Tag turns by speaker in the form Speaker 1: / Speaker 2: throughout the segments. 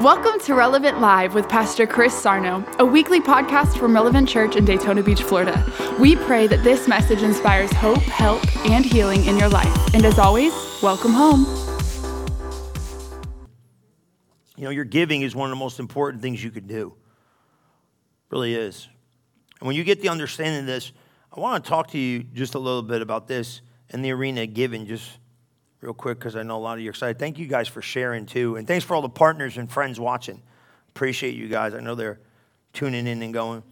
Speaker 1: Welcome to Relevant Live with Pastor Chris Sarno, a weekly podcast from Relevant Church in Daytona Beach, Florida. We pray that this message inspires hope, help, and healing in your life. And as always, welcome home.
Speaker 2: You know, your giving is one of the most important things you could do. It really is. And when you get the understanding of this, I want to talk to you just a little bit about this in the arena of giving, just real quick because I know a lot of you are excited. Thank you guys for sharing too. And thanks for all the partners and friends watching. Appreciate you guys. I know they're tuning in and going.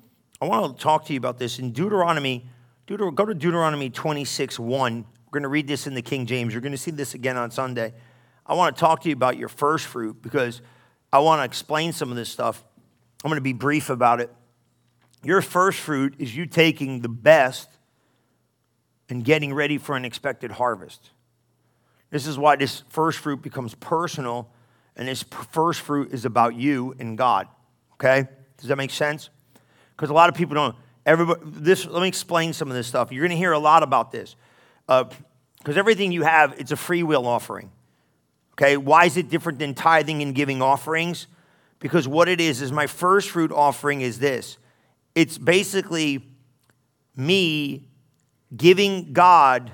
Speaker 2: I want to talk to you about this in Deuteronomy. Deuter- go to Deuteronomy 26 1. We're going to read this in the King James. You're going to see this again on Sunday. I want to talk to you about your first fruit because I want to explain some of this stuff. I'm going to be brief about it. Your first fruit is you taking the best and getting ready for an expected harvest. This is why this first fruit becomes personal, and this first fruit is about you and God. Okay? Does that make sense? Because a lot of people don't. Everybody, this. Let me explain some of this stuff. You're going to hear a lot about this, because uh, everything you have, it's a free will offering. Okay? Why is it different than tithing and giving offerings? Because what it is is my first fruit offering is this. It's basically me giving God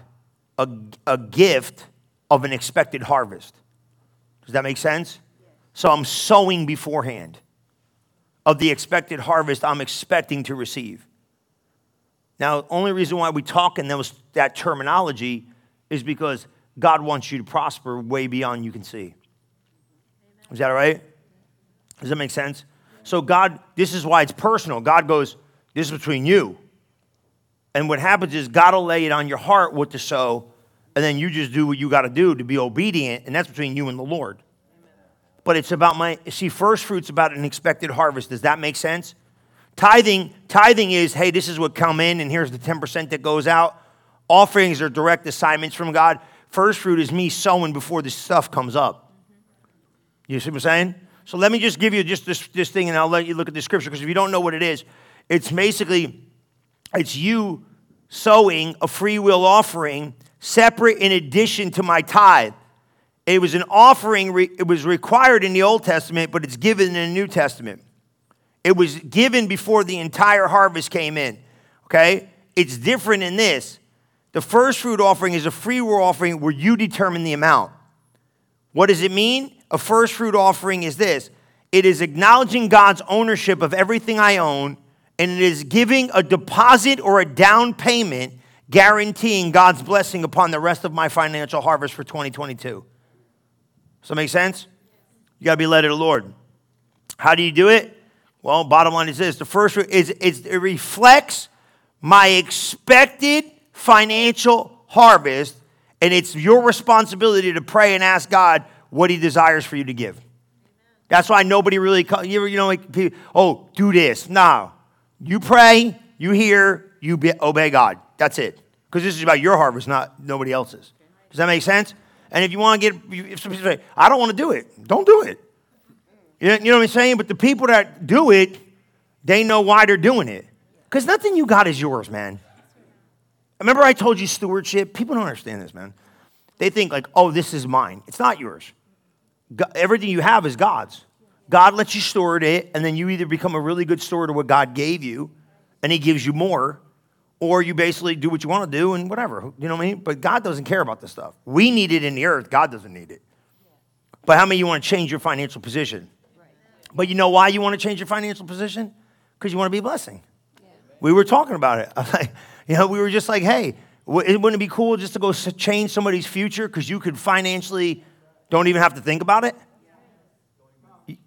Speaker 2: a, a gift of an expected harvest. Does that make sense? So I'm sowing beforehand of the expected harvest I'm expecting to receive. Now, the only reason why we talk in those, that terminology is because God wants you to prosper way beyond you can see. Is that all right? Does that make sense? So, God, this is why it's personal. God goes, This is between you. And what happens is God will lay it on your heart what to sow and then you just do what you got to do to be obedient, and that's between you and the Lord. But it's about my see, first fruits about an expected harvest. Does that make sense? Tithing, tithing is, hey, this is what come in, and here's the 10% that goes out. Offerings are direct assignments from God. First fruit is me sowing before this stuff comes up. You see what I'm saying? So let me just give you just this, this thing, and I'll let you look at the scripture, because if you don't know what it is, it's basically, it's you sowing a free will offering separate in addition to my tithe. It was an offering, it was required in the Old Testament, but it's given in the New Testament. It was given before the entire harvest came in. Okay? It's different in this. The first fruit offering is a free will offering where you determine the amount. What does it mean? A first fruit offering is this it is acknowledging God's ownership of everything I own, and it is giving a deposit or a down payment guaranteeing God's blessing upon the rest of my financial harvest for 2022. Does that make sense? You got to be led to the Lord. How do you do it? Well, bottom line is this the first is, is it reflects my expected financial harvest, and it's your responsibility to pray and ask God what He desires for you to give. That's why nobody really, you, you know, like, oh, do this. No. You pray, you hear, you be, obey God. That's it. Because this is about your harvest, not nobody else's. Does that make sense? And if you want to get, if somebody say, I don't want to do it, don't do it. You know what I'm saying? But the people that do it, they know why they're doing it. Because nothing you got is yours, man. Remember I told you stewardship? People don't understand this, man. They think like, oh, this is mine. It's not yours. God, everything you have is God's. God lets you steward it, and then you either become a really good steward of what God gave you, and He gives you more, or you basically do what you want to do and whatever. You know what I mean? But God doesn't care about this stuff. We need it in the earth, God doesn't need it. But how many of you want to change your financial position? But you know why you want to change your financial position? Because you want to be a blessing. We were talking about it. you know, we were just like, hey, wouldn't it be cool just to go change somebody's future because you could financially don't even have to think about it?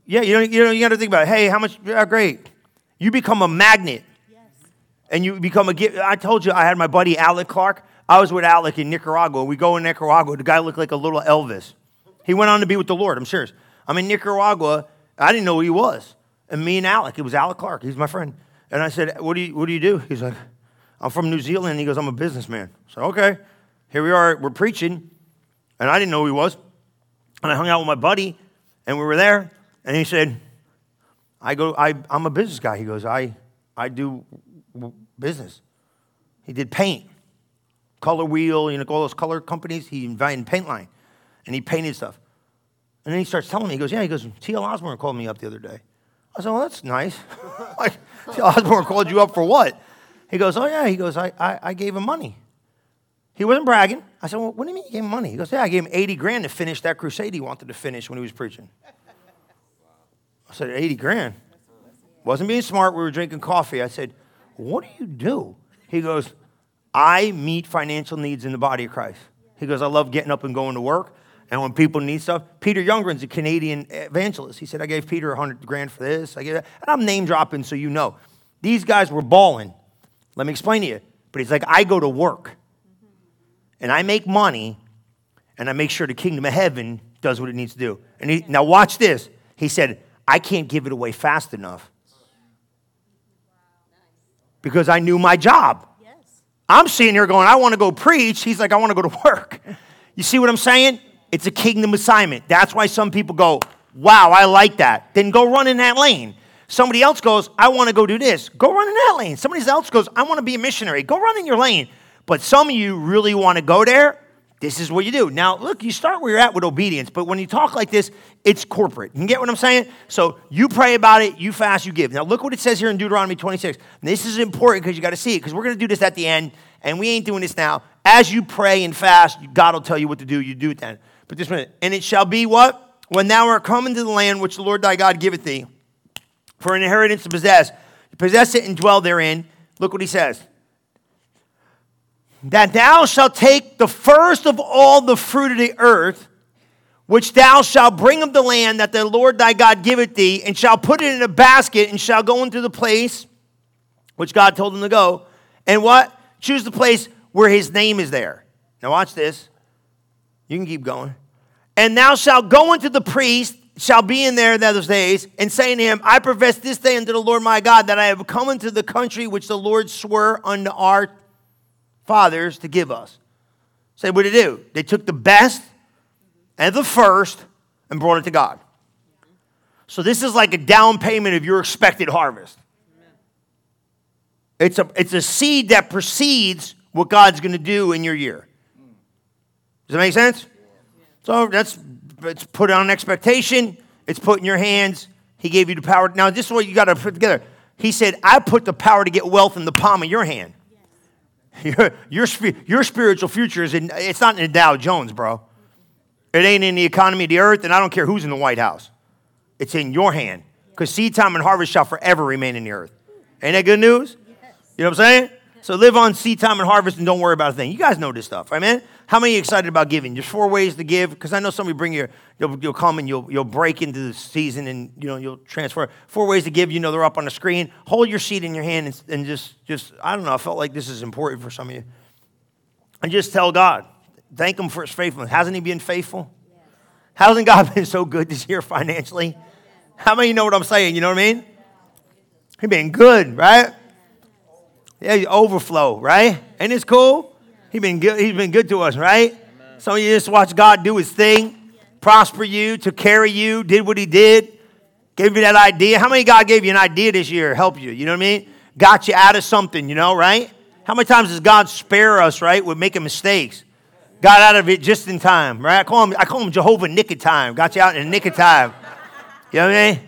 Speaker 2: Yeah, you know, you know, you got to think about it. Hey, how much? Yeah, great. You become a magnet and you become a. I told you I had my buddy Alec Clark. I was with Alec in Nicaragua. We go in Nicaragua. The guy looked like a little Elvis. He went on to be with the Lord. I'm serious. I'm in Nicaragua. I didn't know who he was. And me and Alec, it was Alec Clark. He's my friend. And I said, "What do you What do you do?" He's like, "I'm from New Zealand." He goes, "I'm a businessman." Said, "Okay." Here we are. We're preaching, and I didn't know who he was. And I hung out with my buddy, and we were there. And he said, "I go. I, I'm a business guy." He goes, "I I do business. He did paint, color wheel, you know, all those color companies. He invited paint line, and he painted stuff. And then he starts telling me, he goes, Yeah, he goes, T.L. Osborn called me up the other day. I said, Well, that's nice. like, T.L. Osborn called you up for what? He goes, Oh, yeah. He goes, I, I, I gave him money. He wasn't bragging. I said, Well, what do you mean you gave him money? He goes, Yeah, I gave him 80 grand to finish that crusade he wanted to finish when he was preaching. I said, 80 grand? Wasn't being smart. We were drinking coffee. I said, What do you do? He goes, I meet financial needs in the body of Christ. He goes, I love getting up and going to work. And when people need stuff, Peter Youngren's a Canadian evangelist. He said, I gave Peter 100 grand for this. I gave that. And I'm name dropping so you know. These guys were balling. Let me explain to you. But he's like, I go to work and I make money and I make sure the kingdom of heaven does what it needs to do. And he, now watch this. He said, I can't give it away fast enough because I knew my job. Yes. I'm sitting here going, I want to go preach. He's like, I want to go to work. You see what I'm saying? It's a kingdom assignment. That's why some people go, wow, I like that. Then go run in that lane. Somebody else goes, I want to go do this. Go run in that lane. Somebody else goes, I want to be a missionary. Go run in your lane. But some of you really want to go there. This is what you do. Now, look, you start where you're at with obedience, but when you talk like this, it's corporate. You get what I'm saying? So you pray about it, you fast, you give. Now, look what it says here in Deuteronomy 26. this is important because you got to see it, because we're going to do this at the end, and we ain't doing this now. As you pray and fast, God will tell you what to do. You do it then. But this minute, and it shall be what? When thou art come into the land which the Lord thy God giveth thee for an inheritance to possess, possess it and dwell therein. Look what he says. That thou shalt take the first of all the fruit of the earth, which thou shalt bring of the land that the Lord thy God giveth thee, and shall put it in a basket, and shall go into the place which God told him to go. And what? Choose the place where his name is there. Now, watch this. You can keep going. And thou shalt go unto the priest, shall be in there those days, and saying to him, I profess this day unto the Lord my God that I have come into the country which the Lord swore unto our fathers to give us. Say what did they do? They took the best and the first and brought it to God. So this is like a down payment of your expected harvest. It's a, it's a seed that precedes what God's going to do in your year. Does that make sense? So that's it's put on expectation. It's put in your hands. He gave you the power. Now, this is what you got to put together. He said, I put the power to get wealth in the palm of your hand. Your, your, your spiritual future is in, it's not in Dow Jones, bro. It ain't in the economy of the earth, and I don't care who's in the White House. It's in your hand. Because seed time and harvest shall forever remain in the earth. Ain't that good news? You know what I'm saying? So live on seed time and harvest and don't worry about a thing. You guys know this stuff, amen? How many excited about giving? There's four ways to give, because I know somebody bring your, you'll, you'll come and you'll, you'll break into the season and you know, you'll transfer. Four ways to give, you know, they're up on the screen. Hold your seed in your hand and, and just, just, I don't know, I felt like this is important for some of you. And just tell God, thank Him for His faithfulness. Hasn't He been faithful? Hasn't God been so good this year financially? How many know what I'm saying? You know what I mean? He's been good, right? Yeah, you overflow, right? Ain't this cool? He been good, he's been good to us, right? Amen. Some of you just watch God do his thing, prosper you, to carry you, did what he did, gave you that idea. How many God gave you an idea this year, help you? You know what I mean? Got you out of something, you know, right? How many times does God spare us, right, with making mistakes? Got out of it just in time, right? I call him, I call him Jehovah nick of time. Got you out in the nick of time. You know what I mean?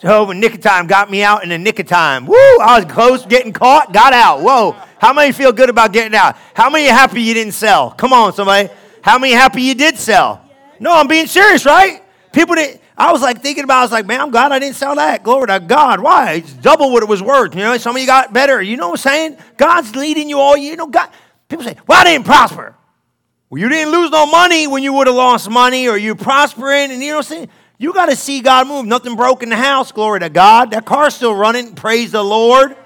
Speaker 2: Jehovah nick of time got me out in the nick of time. Woo! I was close getting caught, got out. Whoa. How many feel good about getting out? How many happy you didn't sell? Come on, somebody. How many happy you did sell? No, I'm being serious, right? People didn't. I was like thinking about. I was like, man, I'm glad I didn't sell that. Glory to God. Why? It's double what it was worth. You know, some of you got better. You know what I'm saying? God's leading you all. You know, God. People say, well, I didn't prosper. Well, you didn't lose no money when you would have lost money, or you prospering, and you know what I'm saying? You got to see God move. Nothing broke in the house. Glory to God. That car's still running. Praise the Lord.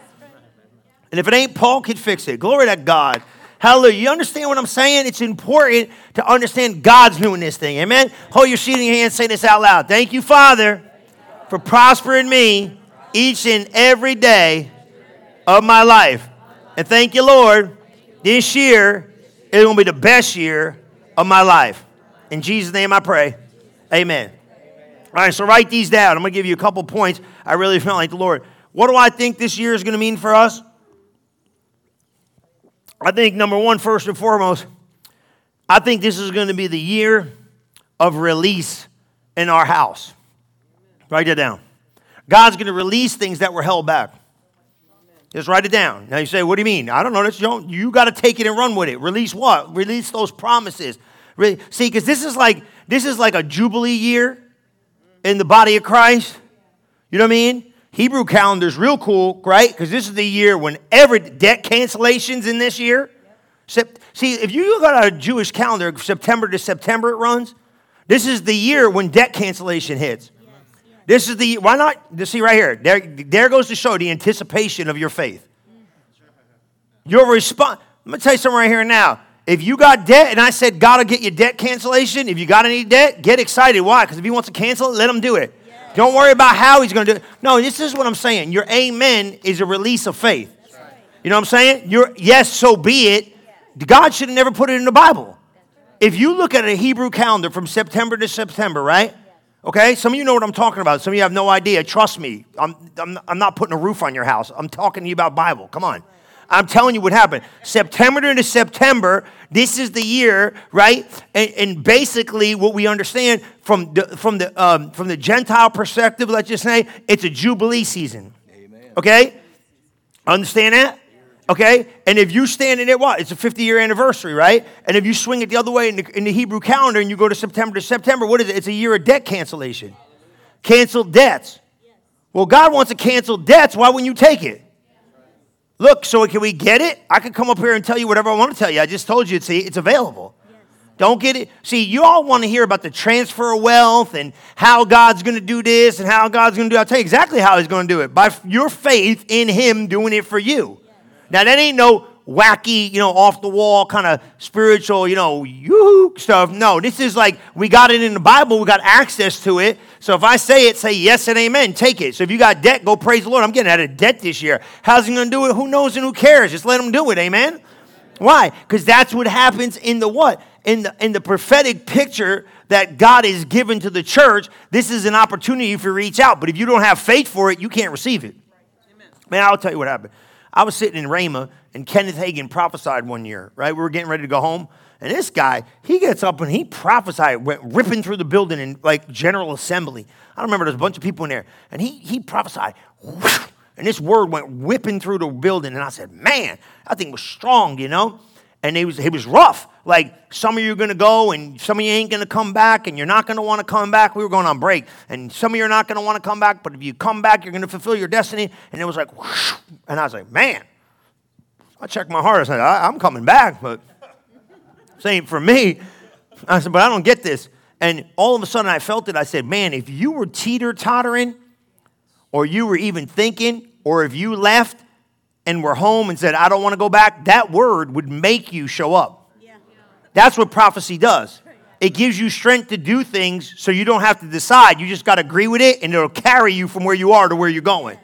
Speaker 2: And if it ain't, Paul can fix it. Glory to God. Hallelujah. You understand what I'm saying? It's important to understand God's doing this thing. Amen. Hold your seat in your hand. Say this out loud. Thank you, Father, for prospering me each and every day of my life. And thank you, Lord. This year is going to be the best year of my life. In Jesus' name I pray. Amen. All right, so write these down. I'm going to give you a couple points. I really felt like the Lord. What do I think this year is going to mean for us? I think, number one, first and foremost, I think this is going to be the year of release in our house. Write that down. God's going to release things that were held back. Just write it down. Now you say, what do you mean? I don't know. That's, you you got to take it and run with it. Release what? Release those promises. Re- See, because this is like this is like a jubilee year in the body of Christ. You know what I mean? Hebrew calendar's real cool, right? Because this is the year when every debt cancellations in this year. Sep- See, if you look at a Jewish calendar, September to September it runs. This is the year when debt cancellation hits. This is the why not? See right here. There, there goes to show the anticipation of your faith. Your response. I'm gonna tell you something right here now. If you got debt and I said God will get you debt cancellation, if you got any debt, get excited. Why? Because if he wants to cancel it, let him do it. Don't worry about how he's gonna do it. No, this is what I'm saying. Your amen is a release of faith. You know what I'm saying? Your yes, so be it. God should have never put it in the Bible. If you look at a Hebrew calendar from September to September, right? Okay, some of you know what I'm talking about. Some of you have no idea. Trust me, I'm, I'm, I'm not putting a roof on your house. I'm talking to you about Bible. Come on. I'm telling you what happened. September to September, this is the year, right? And, and basically, what we understand from the, from, the, um, from the Gentile perspective, let's just say, it's a Jubilee season. Amen. Okay? Understand that? Okay? And if you stand in it, what? It's a 50 year anniversary, right? And if you swing it the other way in the, in the Hebrew calendar and you go to September to September, what is it? It's a year of debt cancellation. Canceled debts. Well, God wants to cancel debts. Why wouldn't you take it? Look, so can we get it? I could come up here and tell you whatever I want to tell you. I just told you, see, it's available. Don't get it. See, you all want to hear about the transfer of wealth and how God's going to do this and how God's going to do. I'll tell you exactly how He's going to do it by your faith in Him doing it for you. Now that ain't no wacky, you know, off the wall kind of spiritual, you know, you stuff. No, this is like we got it in the Bible, we got access to it. So if I say it, say yes and amen, take it. So if you got debt, go praise the Lord. I'm getting out of debt this year. How's he going to do it? Who knows and who cares? Just let him do it, amen. Why? Because that's what happens in the what? In the in the prophetic picture that God is given to the church. This is an opportunity for you to reach out. But if you don't have faith for it, you can't receive it. Man, I'll tell you what happened. I was sitting in Rhema, and Kenneth Hagin prophesied one year, right? We were getting ready to go home. And this guy, he gets up and he prophesied, went ripping through the building in like General Assembly. I don't remember, there's a bunch of people in there. And he, he prophesied, and this word went whipping through the building. And I said, man, that thing was strong, you know? And it was, it was rough. Like, some of you are going to go and some of you ain't going to come back and you're not going to want to come back. We were going on break. And some of you are not going to want to come back, but if you come back, you're going to fulfill your destiny. And it was like, and I was like, man. I checked my heart. I said, I, am coming back, but ain't for me. I said, but I don't get this. And all of a sudden I felt it. I said, man, if you were teeter tottering, or you were even thinking, or if you left and were home and said, I don't want to go back, that word would make you show up. Yeah. That's what prophecy does. It gives you strength to do things so you don't have to decide. You just got to agree with it, and it'll carry you from where you are to where you're going.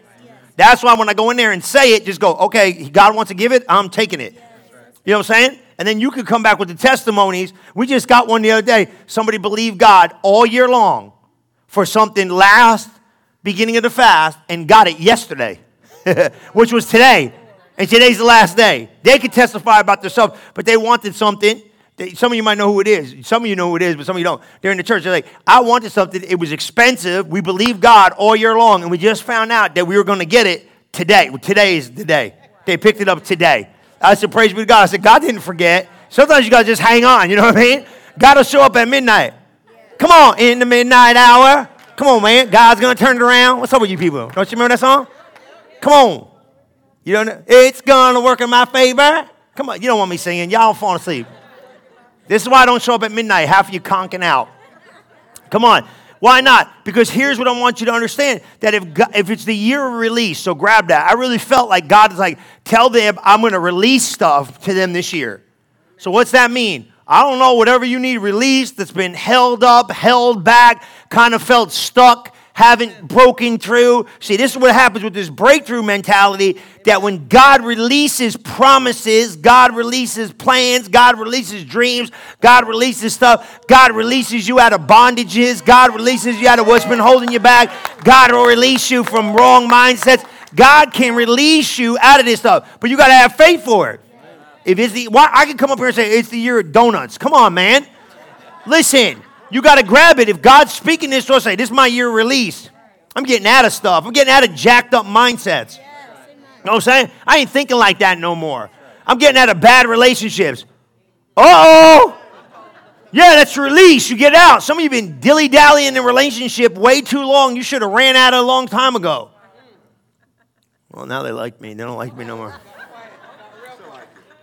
Speaker 2: That's why when I go in there and say it, just go, okay, God wants to give it, I'm taking it. You know what I'm saying? And then you can come back with the testimonies. We just got one the other day. Somebody believed God all year long for something last beginning of the fast and got it yesterday, which was today. And today's the last day. They could testify about themselves, but they wanted something some of you might know who it is. Some of you know who it is, but some of you don't. They're in the church. They're like, I wanted something. It was expensive. We believed God all year long, and we just found out that we were going to get it today. Today is the day. They picked it up today. I said, Praise be to God. I said, God didn't forget. Sometimes you got to just hang on. You know what I mean? God will show up at midnight. Come on, in the midnight hour. Come on, man. God's going to turn it around. What's up with you people? Don't you remember that song? Come on. You don't know? It's going to work in my favor. Come on. You don't want me singing. Y'all falling asleep. This is why I don't show up at midnight, half of you conking out. Come on. Why not? Because here's what I want you to understand that if, God, if it's the year of release, so grab that. I really felt like God is like, tell them I'm going to release stuff to them this year. So, what's that mean? I don't know, whatever you need released that's been held up, held back, kind of felt stuck haven't broken through. See, this is what happens with this breakthrough mentality that when God releases promises, God releases plans, God releases dreams, God releases stuff, God releases you out of bondages, God releases you out of what's been holding you back, God will release you from wrong mindsets. God can release you out of this stuff, but you got to have faith for it. If it's the, why, I can come up here and say it's the year of donuts. Come on, man. Listen, You got to grab it. If God's speaking this to us, say, This is my year of release. I'm getting out of stuff. I'm getting out of jacked up mindsets. You know what I'm saying? I ain't thinking like that no more. I'm getting out of bad relationships. Uh oh. Yeah, that's release. You get out. Some of you have been dilly dallying in a relationship way too long. You should have ran out a long time ago. Well, now they like me. They don't like me no more.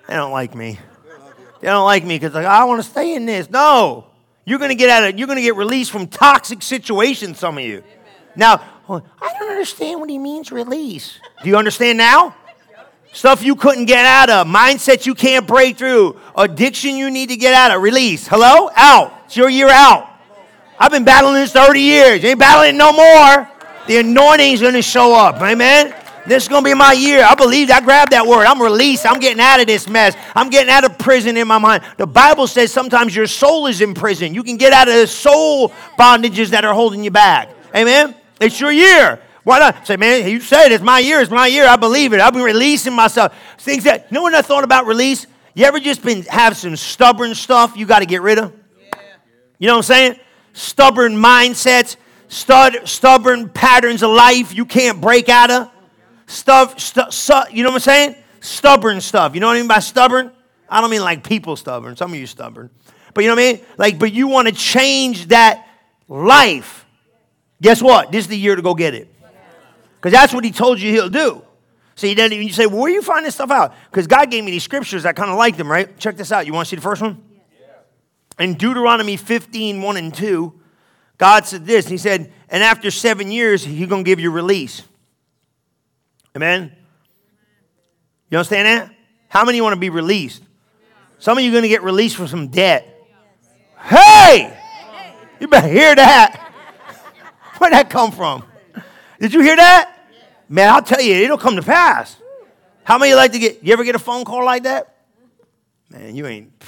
Speaker 2: They don't like me. They don't like me because like, I want to stay in this. No. You're gonna get out of you're gonna get released from toxic situations, some of you. Now, oh, I don't understand what he means release. Do you understand now? Stuff you couldn't get out of, mindset you can't break through, addiction you need to get out of. Release. Hello? Out. It's your year out. I've been battling this 30 years. You ain't battling no more. The anointing's gonna show up. Amen. This is gonna be my year. I believe I grabbed that word. I'm released. I'm getting out of this mess. I'm getting out of prison in my mind. The Bible says sometimes your soul is in prison. You can get out of the soul bondages that are holding you back. Amen. It's your year. Why not? Say, man, you said it's my year, it's my year. I believe it. I've been releasing myself. Things that, you know what I thought about release? You ever just been have some stubborn stuff you got to get rid of? Yeah. You know what I'm saying? Stubborn mindsets, stud, stubborn patterns of life you can't break out of. Stuff, stu- su- you know what I'm saying? Stubborn stuff. You know what I mean by stubborn? I don't mean like people stubborn. Some of you stubborn. But you know what I mean? Like, but you want to change that life. Guess what? This is the year to go get it. Because that's what he told you he'll do. Then you say, well, where you find this stuff out? Because God gave me these scriptures. I kind of like them, right? Check this out. You want to see the first one? Yeah. In Deuteronomy 15, 1 and 2, God said this. He said, and after seven years, he's going to give you release. Amen? You understand that? How many want to be released? Some of you are going to get released from some debt. Hey! You better hear that. Where'd that come from? Did you hear that? Man, I'll tell you, it'll come to pass. How many like to get, you ever get a phone call like that? Man, you ain't.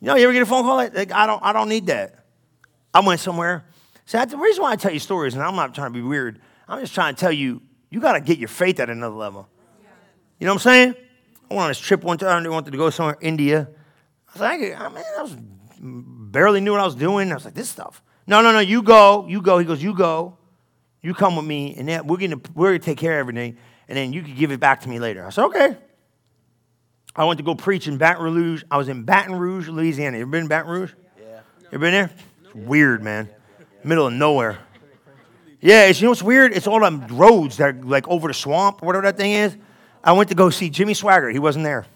Speaker 2: You know, you ever get a phone call like that? I don't, I don't need that. I went somewhere. See, the reason why I tell you stories, and I'm not trying to be weird. I'm just trying to tell you, you got to get your faith at another level. You know what I'm saying? I went on this trip one time. I wanted to go somewhere, India. I was like, I, mean, I was barely knew what I was doing. I was like, this stuff. No, no, no, you go, you go. He goes, you go. You come with me, and then we're gonna we're gonna take care of everything, and then you can give it back to me later. I said, okay. I went to go preach in Baton Rouge. I was in Baton Rouge, Louisiana. You ever been in Baton Rouge? Yeah. You ever been there? It's weird, man. Middle of nowhere. Yeah, it's, you know what's weird? It's all them roads that are like over the swamp, whatever that thing is. I went to go see Jimmy Swaggart. He wasn't there.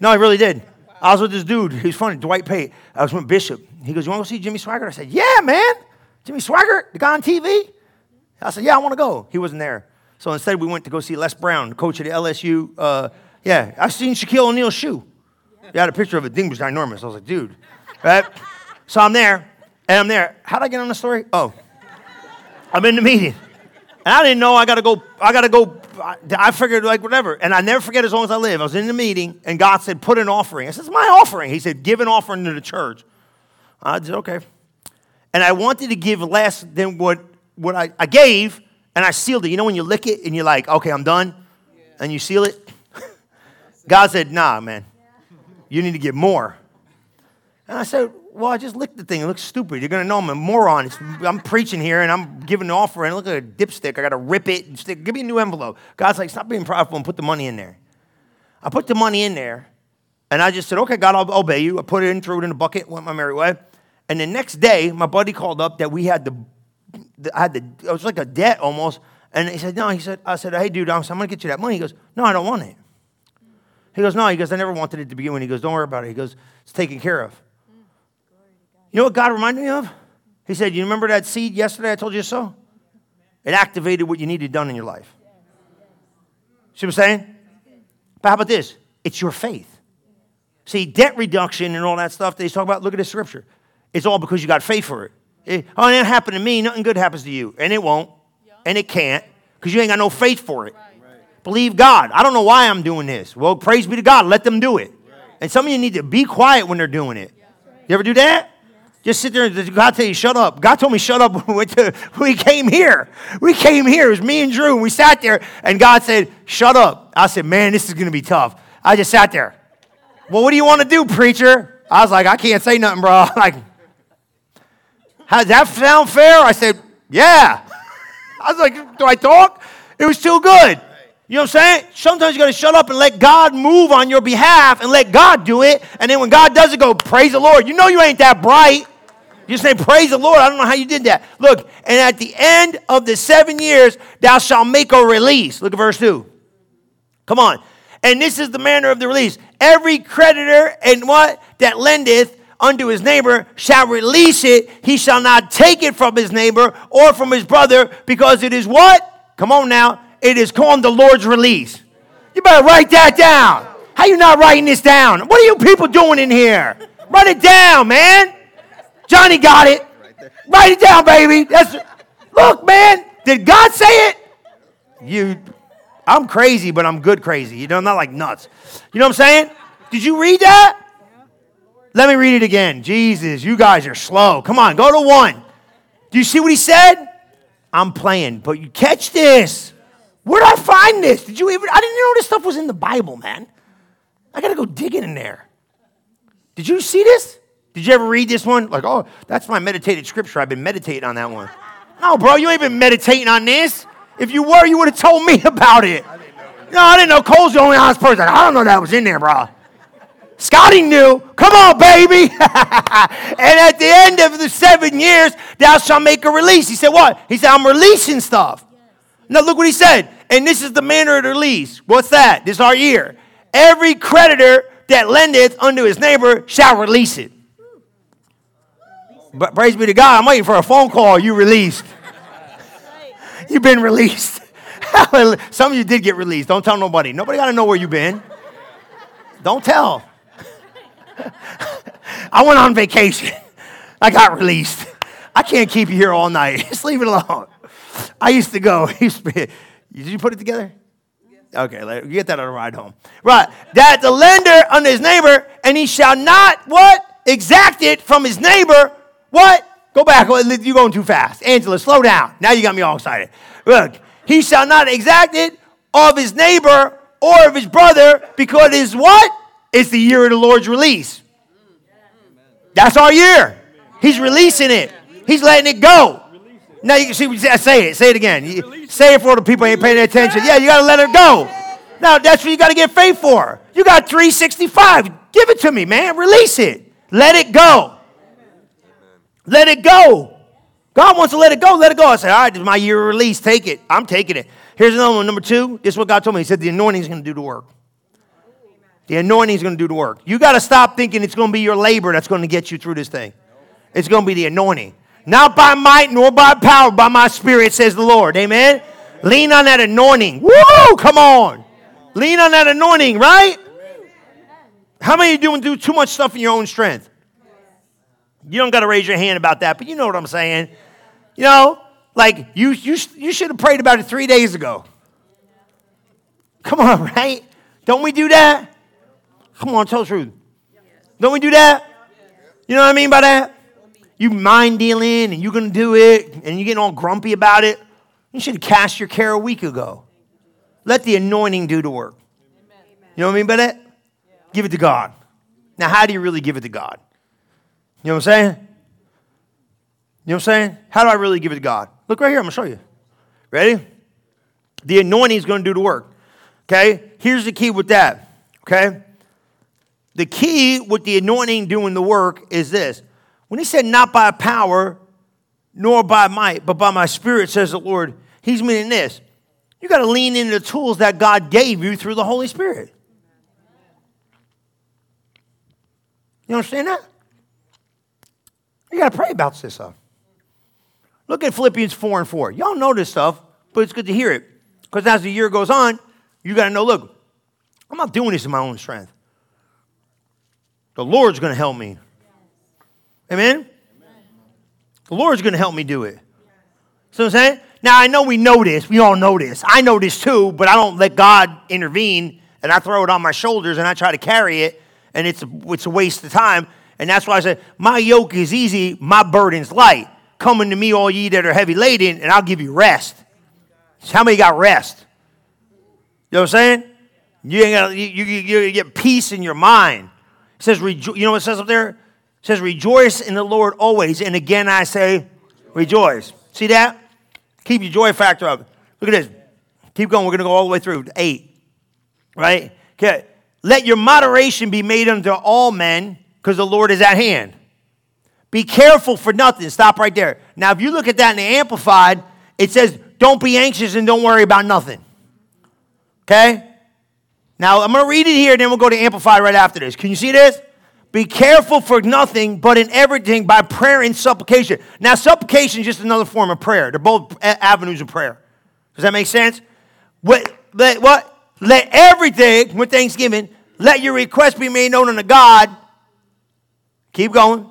Speaker 2: No, I really did. I was with this dude. He's funny, Dwight Pate. I was with Bishop. He goes, You want to go see Jimmy Swaggart? I said, Yeah, man. Jimmy Swaggart, the guy on TV? I said, Yeah, I want to go. He wasn't there. So instead, we went to go see Les Brown, coach of the LSU. Uh, yeah, I seen Shaquille O'Neal's shoe. They had a picture of it. Thing was ginormous. I was like, dude. Right? So I'm there, and I'm there. How'd I get on the story? Oh, I'm in the meeting. And I didn't know I got to go, I got to go. I figured, like, whatever. And I never forget as long as I live. I was in the meeting, and God said, put an offering. I said, it's my offering. He said, give an offering to the church. I said, okay. And I wanted to give less than what what I, I gave and I sealed it. You know when you lick it and you're like, okay, I'm done, yeah. and you seal it? God said, nah, man, you need to get more. And I said, well, I just licked the thing. It looks stupid. You're going to know I'm a moron. It's, I'm preaching here and I'm giving an offer and look at a dipstick. I got to rip it and stick. Give me a new envelope. God's like, stop being prideful and put the money in there. I put the money in there and I just said, okay, God, I'll obey you. I put it in, threw it in a bucket, went my merry way. And the next day, my buddy called up that we had the I had the, it was like a debt almost. And he said, no, he said, I said, hey, dude, I'm, I'm going to get you that money. He goes, no, I don't want it. He goes, no, he goes, I never wanted it to begin with. He goes, don't worry about it. He goes, it's taken care of. You know what God reminded me of? He said, you remember that seed yesterday I told you so? It activated what you needed done in your life. See what I'm saying? But how about this? It's your faith. See, debt reduction and all that stuff they talk about, look at this scripture. It's all because you got faith for it. Oh, it, oh, that happened to me. Nothing good happens to you. And it won't. And it can't because you ain't got no faith for it. Right. Believe God. I don't know why I'm doing this. Well, praise be to God. Let them do it. Right. And some of you need to be quiet when they're doing it. You ever do that? Just sit there and God tell you, shut up. God told me, shut up when we came here. We came here. It was me and Drew. And we sat there, and God said, shut up. I said, man, this is going to be tough. I just sat there. Well, what do you want to do, preacher? I was like, I can't say nothing, bro. Like, how does that sound fair? I said, yeah. I was like, do I talk? It was too good. You know what I'm saying? Sometimes you got to shut up and let God move on your behalf and let God do it. And then when God does it, go, praise the Lord. You know you ain't that bright. You say, praise the Lord. I don't know how you did that. Look, and at the end of the seven years, thou shalt make a release. Look at verse 2. Come on. And this is the manner of the release. Every creditor and what? That lendeth unto his neighbor shall release it. He shall not take it from his neighbor or from his brother because it is what? Come on now. It is called the Lord's release. You better write that down. How you not writing this down? What are you people doing in here? Write it down, man. Johnny got it. Write it down, baby. That's look, man. Did God say it? You I'm crazy, but I'm good crazy. You know, I'm not like nuts. You know what I'm saying? Did you read that? Let me read it again. Jesus, you guys are slow. Come on, go to one. Do you see what he said? I'm playing, but you catch this. Where did I find this? Did you even? I didn't know this stuff was in the Bible, man. I got to go digging in there. Did you see this? Did you ever read this one? Like, oh, that's my meditated scripture. I've been meditating on that one. No, bro, you ain't been meditating on this. If you were, you would have told me about it. No, I didn't know. Cole's the only honest person. I don't know that was in there, bro. Scotty knew. Come on, baby. and at the end of the seven years, thou shalt make a release. He said, What? He said, I'm releasing stuff. Now, look what he said. And this is the manner of the release. What's that? This is our year. Every creditor that lendeth unto his neighbor shall release it. But praise be to God, I'm waiting for a phone call. You released. You've been released. Some of you did get released. Don't tell nobody. Nobody got to know where you've been. Don't tell. I went on vacation. I got released. I can't keep you here all night. Just leave it alone. I used to go. Did you put it together? Okay, you get that on a ride home. Right. That the lender unto his neighbor, and he shall not what? Exact it from his neighbor. What? Go back. You're going too fast. Angela, slow down. Now you got me all excited. Look, he shall not exact it of his neighbor or of his brother because it's what? It's the year of the Lord's release. That's our year. He's releasing it. He's letting it go. Now you can see, I say it. Say it again. Say it for the people ain't paying attention. Yeah, you got to let it go. Now that's what you got to get faith for. You got 365. Give it to me, man. Release it. Let it go. Let it go. God wants to let it go. Let it go. I said, all right, this is my year of release. Take it. I'm taking it. Here's another one. Number two. This is what God told me. He said, the anointing is going to do the work. The anointing is going to do the work. You got to stop thinking it's going to be your labor that's going to get you through this thing. It's going to be the anointing. Not by might nor by power, by my spirit, says the Lord. Amen. Lean on that anointing. Woo! Come on. Lean on that anointing, right? How many of you doing do too much stuff in your own strength? You don't got to raise your hand about that, but you know what I'm saying. You know, like you, you, you should have prayed about it three days ago. Come on, right? Don't we do that? Come on, tell the truth. Don't we do that? You know what I mean by that? You mind dealing and you're going to do it and you're getting all grumpy about it. You should have cast your care a week ago. Let the anointing do the work. You know what I mean by that? Give it to God. Now, how do you really give it to God? You know what I'm saying? You know what I'm saying? How do I really give it to God? Look right here, I'm gonna show you. Ready? The anointing is gonna do the work. Okay? Here's the key with that. Okay? The key with the anointing doing the work is this. When he said, not by power, nor by might, but by my spirit, says the Lord, he's meaning this. You got to lean into the tools that God gave you through the Holy Spirit. You understand that? You got to pray about this stuff. Look at Philippians 4 and 4. Y'all know this stuff, but it's good to hear it. Because as the year goes on, you got to know look, I'm not doing this in my own strength. The Lord's going to help me. Amen? The Lord's going to help me do it. So I'm saying? Now, I know we know this. We all know this. I know this too, but I don't let God intervene and I throw it on my shoulders and I try to carry it, and it's it's a waste of time. And that's why I said, My yoke is easy, my burden's light. Coming to me, all ye that are heavy laden, and I'll give you rest. How many got rest? You know what I'm saying? You ain't got you, you, you get peace in your mind. It says, rejo- you know what it says up there? It says, rejoice in the Lord always. And again, I say, rejoice. See that? Keep your joy factor up. Look at this. Keep going. We're going to go all the way through eight. Right? Okay. Let your moderation be made unto all men, because the Lord is at hand. Be careful for nothing. Stop right there. Now, if you look at that in the Amplified, it says, don't be anxious and don't worry about nothing. Okay? Now, I'm going to read it here, and then we'll go to Amplified right after this. Can you see this? Be careful for nothing, but in everything by prayer and supplication. Now, supplication is just another form of prayer. They're both avenues of prayer. Does that make sense? What? Let, what? Let everything, with thanksgiving, let your request be made known unto God. Keep going.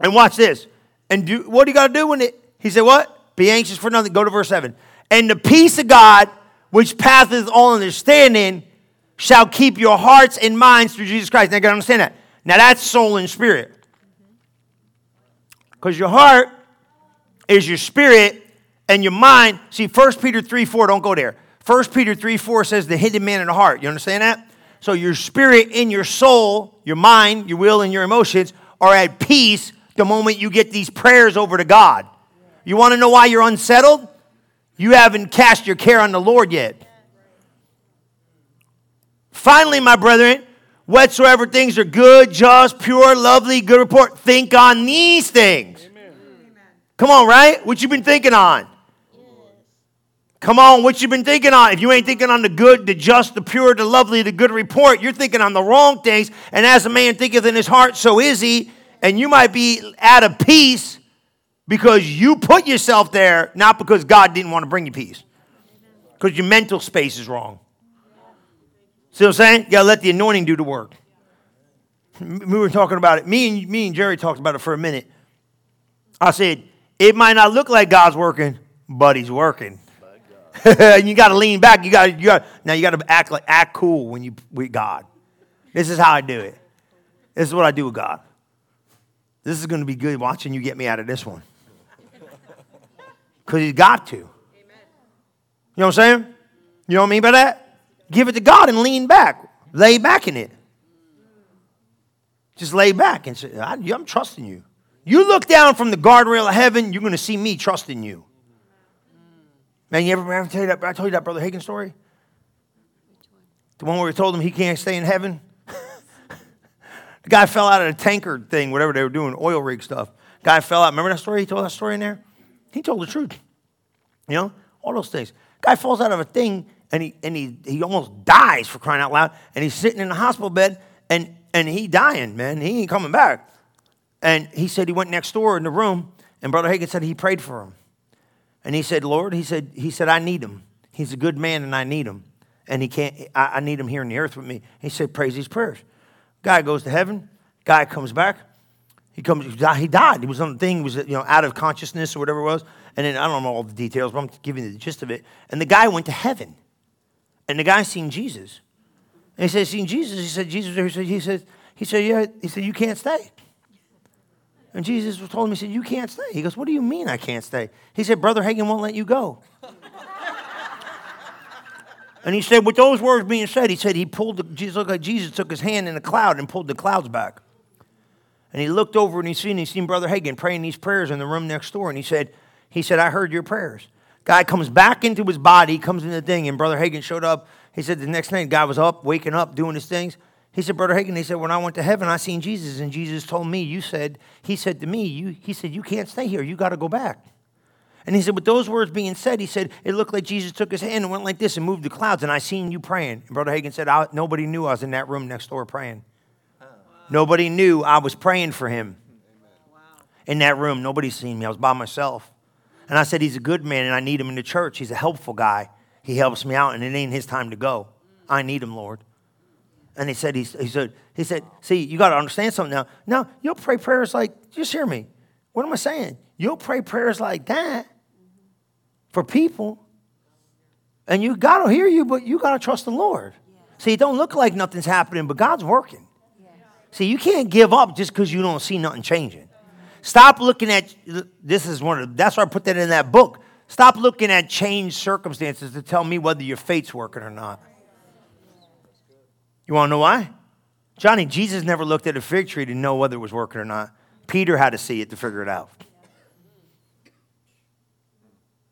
Speaker 2: And watch this. And do what do you got to do when it? He said, What? Be anxious for nothing. Go to verse 7. And the peace of God, which passeth all understanding, shall keep your hearts and minds through Jesus Christ. Now, you got to understand that. Now, that's soul and spirit. Because your heart is your spirit and your mind. See, 1 Peter 3 4, don't go there. 1 Peter 3 4 says the hidden man in the heart. You understand that? So your spirit and your soul, your mind, your will, and your emotions are at peace the moment you get these prayers over to God. You want to know why you're unsettled? You haven't cast your care on the Lord yet. Finally, my brethren, whatsoever things are good, just, pure, lovely, good report, think on these things. Amen. Come on, right? What you been thinking on? Come on, what you been thinking on? If you ain't thinking on the good, the just, the pure, the lovely, the good report, you're thinking on the wrong things. And as a man thinketh in his heart, so is he. And you might be out of peace because you put yourself there, not because God didn't want to bring you peace. Because your mental space is wrong. See what I'm saying? You gotta let the anointing do the work. We were talking about it. Me and me and Jerry talked about it for a minute. I said, it might not look like God's working, but he's working. and you got to lean back. You got you got now you got to act like act cool when you with God. This is how I do it. This is what I do with God. This is going to be good watching you get me out of this one. Because he's got to. You know what I'm saying? You know what I mean by that? Give it to God and lean back. Lay back in it. Just lay back and say, I'm trusting you. You look down from the guardrail of heaven, you're going to see me trusting you. Man, you ever, ever tell you that, I told you that Brother Hagin story? The one where we told him he can't stay in heaven? the guy fell out of a tanker thing, whatever they were doing, oil rig stuff. Guy fell out. Remember that story? He told that story in there? He told the truth. You know, all those things. Guy falls out of a thing and he and he he almost dies for crying out loud. And he's sitting in the hospital bed and and he dying, man. He ain't coming back. And he said he went next door in the room, and Brother Hagin said he prayed for him. And he said, Lord, he said, he said, I need him. He's a good man and I need him. And he can't, I, I need him here in the earth with me. He said, praise these prayers. Guy goes to heaven. Guy comes back. He comes, he died. He was on the thing, he was you know, out of consciousness or whatever it was. And then I don't know all the details, but I'm giving you the gist of it. And the guy went to heaven. And the guy seen Jesus. And he said, seen Jesus. He said, Jesus, he said, he said, he said, yeah, he said, you can't stay. And Jesus was told him, he said, You can't stay. He goes, What do you mean I can't stay? He said, Brother Hagin won't let you go. and he said, with those words being said, he said he pulled the, Jesus looked like Jesus took his hand in the cloud and pulled the clouds back. And he looked over and he seen he seen Brother Hagin praying these prayers in the room next door. And he said, he said, I heard your prayers. Guy comes back into his body, comes in the thing, and Brother Hagin showed up. He said the next night, guy was up, waking up, doing his things. He said, Brother Hagin, he said, when I went to heaven, I seen Jesus, and Jesus told me, you said, he said to me, you, he said, you can't stay here. You got to go back. And he said, with those words being said, he said, it looked like Jesus took his hand and went like this and moved the clouds, and I seen you praying. And Brother Hagin said, nobody knew I was in that room next door praying. Wow. Nobody knew I was praying for him. Wow. In that room, nobody seen me. I was by myself. And I said, he's a good man, and I need him in the church. He's a helpful guy. He helps me out, and it ain't his time to go. I need him, Lord. And he said, he, he said, he said, see, you got to understand something now. Now, you'll pray prayers like, just hear me. What am I saying? You'll pray prayers like that for people, and you got to hear you, but you got to trust the Lord. See, it don't look like nothing's happening, but God's working. See, you can't give up just because you don't see nothing changing. Stop looking at this is one of that's why I put that in that book. Stop looking at changed circumstances to tell me whether your faith's working or not. You want to know why? Johnny, Jesus never looked at a fig tree to know whether it was working or not. Peter had to see it to figure it out.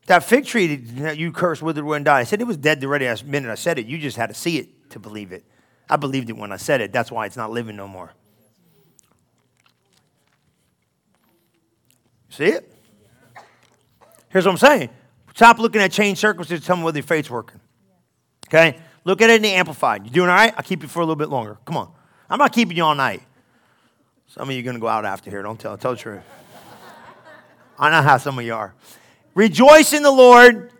Speaker 2: That fig tree that you cursed, withered, and died. I said it was dead the ready minute I said it. You just had to see it to believe it. I believed it when I said it. That's why it's not living no more. See it? Here's what I'm saying. Stop looking at changed circumstances. To tell me whether your faith's working. Okay? Look at it in the amplified. You doing all right? I'll keep you for a little bit longer. Come on. I'm not keeping you all night. Some of you are going to go out after here. Don't tell. Tell the truth. I know how some of you are. Rejoice in the Lord,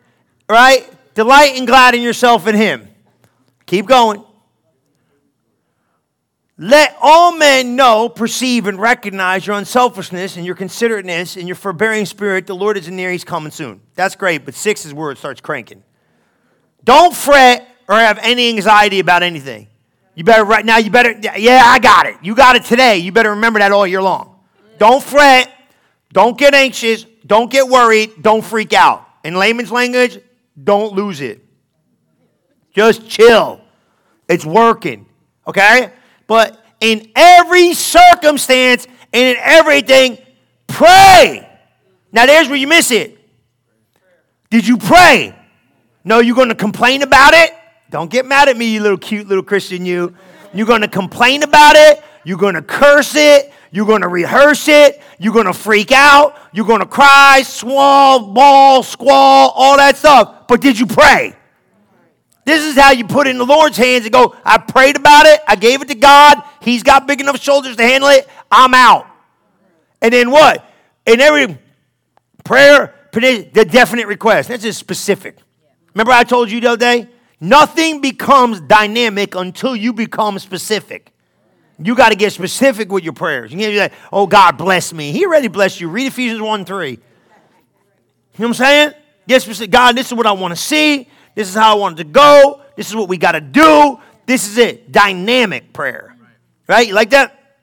Speaker 2: right? Delight and glad in yourself in Him. Keep going. Let all men know, perceive, and recognize your unselfishness and your considerateness and your forbearing spirit. The Lord is near, He's coming soon. That's great, but six is where it starts cranking. Don't fret or have any anxiety about anything. You better, right now, you better, yeah, I got it. You got it today. You better remember that all year long. Don't fret. Don't get anxious. Don't get worried. Don't freak out. In layman's language, don't lose it. Just chill. It's working. Okay? But in every circumstance and in everything, pray. Now, there's where you miss it. Did you pray? No, you're going to complain about it? Don't get mad at me, you little cute little Christian, you. You're going to complain about it. You're going to curse it. You're going to rehearse it. You're going to freak out. You're going to cry, swall, ball, squall, all that stuff. But did you pray? This is how you put it in the Lord's hands and go, I prayed about it. I gave it to God. He's got big enough shoulders to handle it. I'm out. And then what? In every prayer, the definite request. That's just specific. Remember I told you the other day? Nothing becomes dynamic until you become specific. You got to get specific with your prayers. You can't be like, oh, God bless me. He already blessed you. Read Ephesians 1 3. You know what I'm saying? Get specific. God, this is what I want to see. This is how I want it to go. This is what we got to do. This is it. Dynamic prayer. Right? You like that?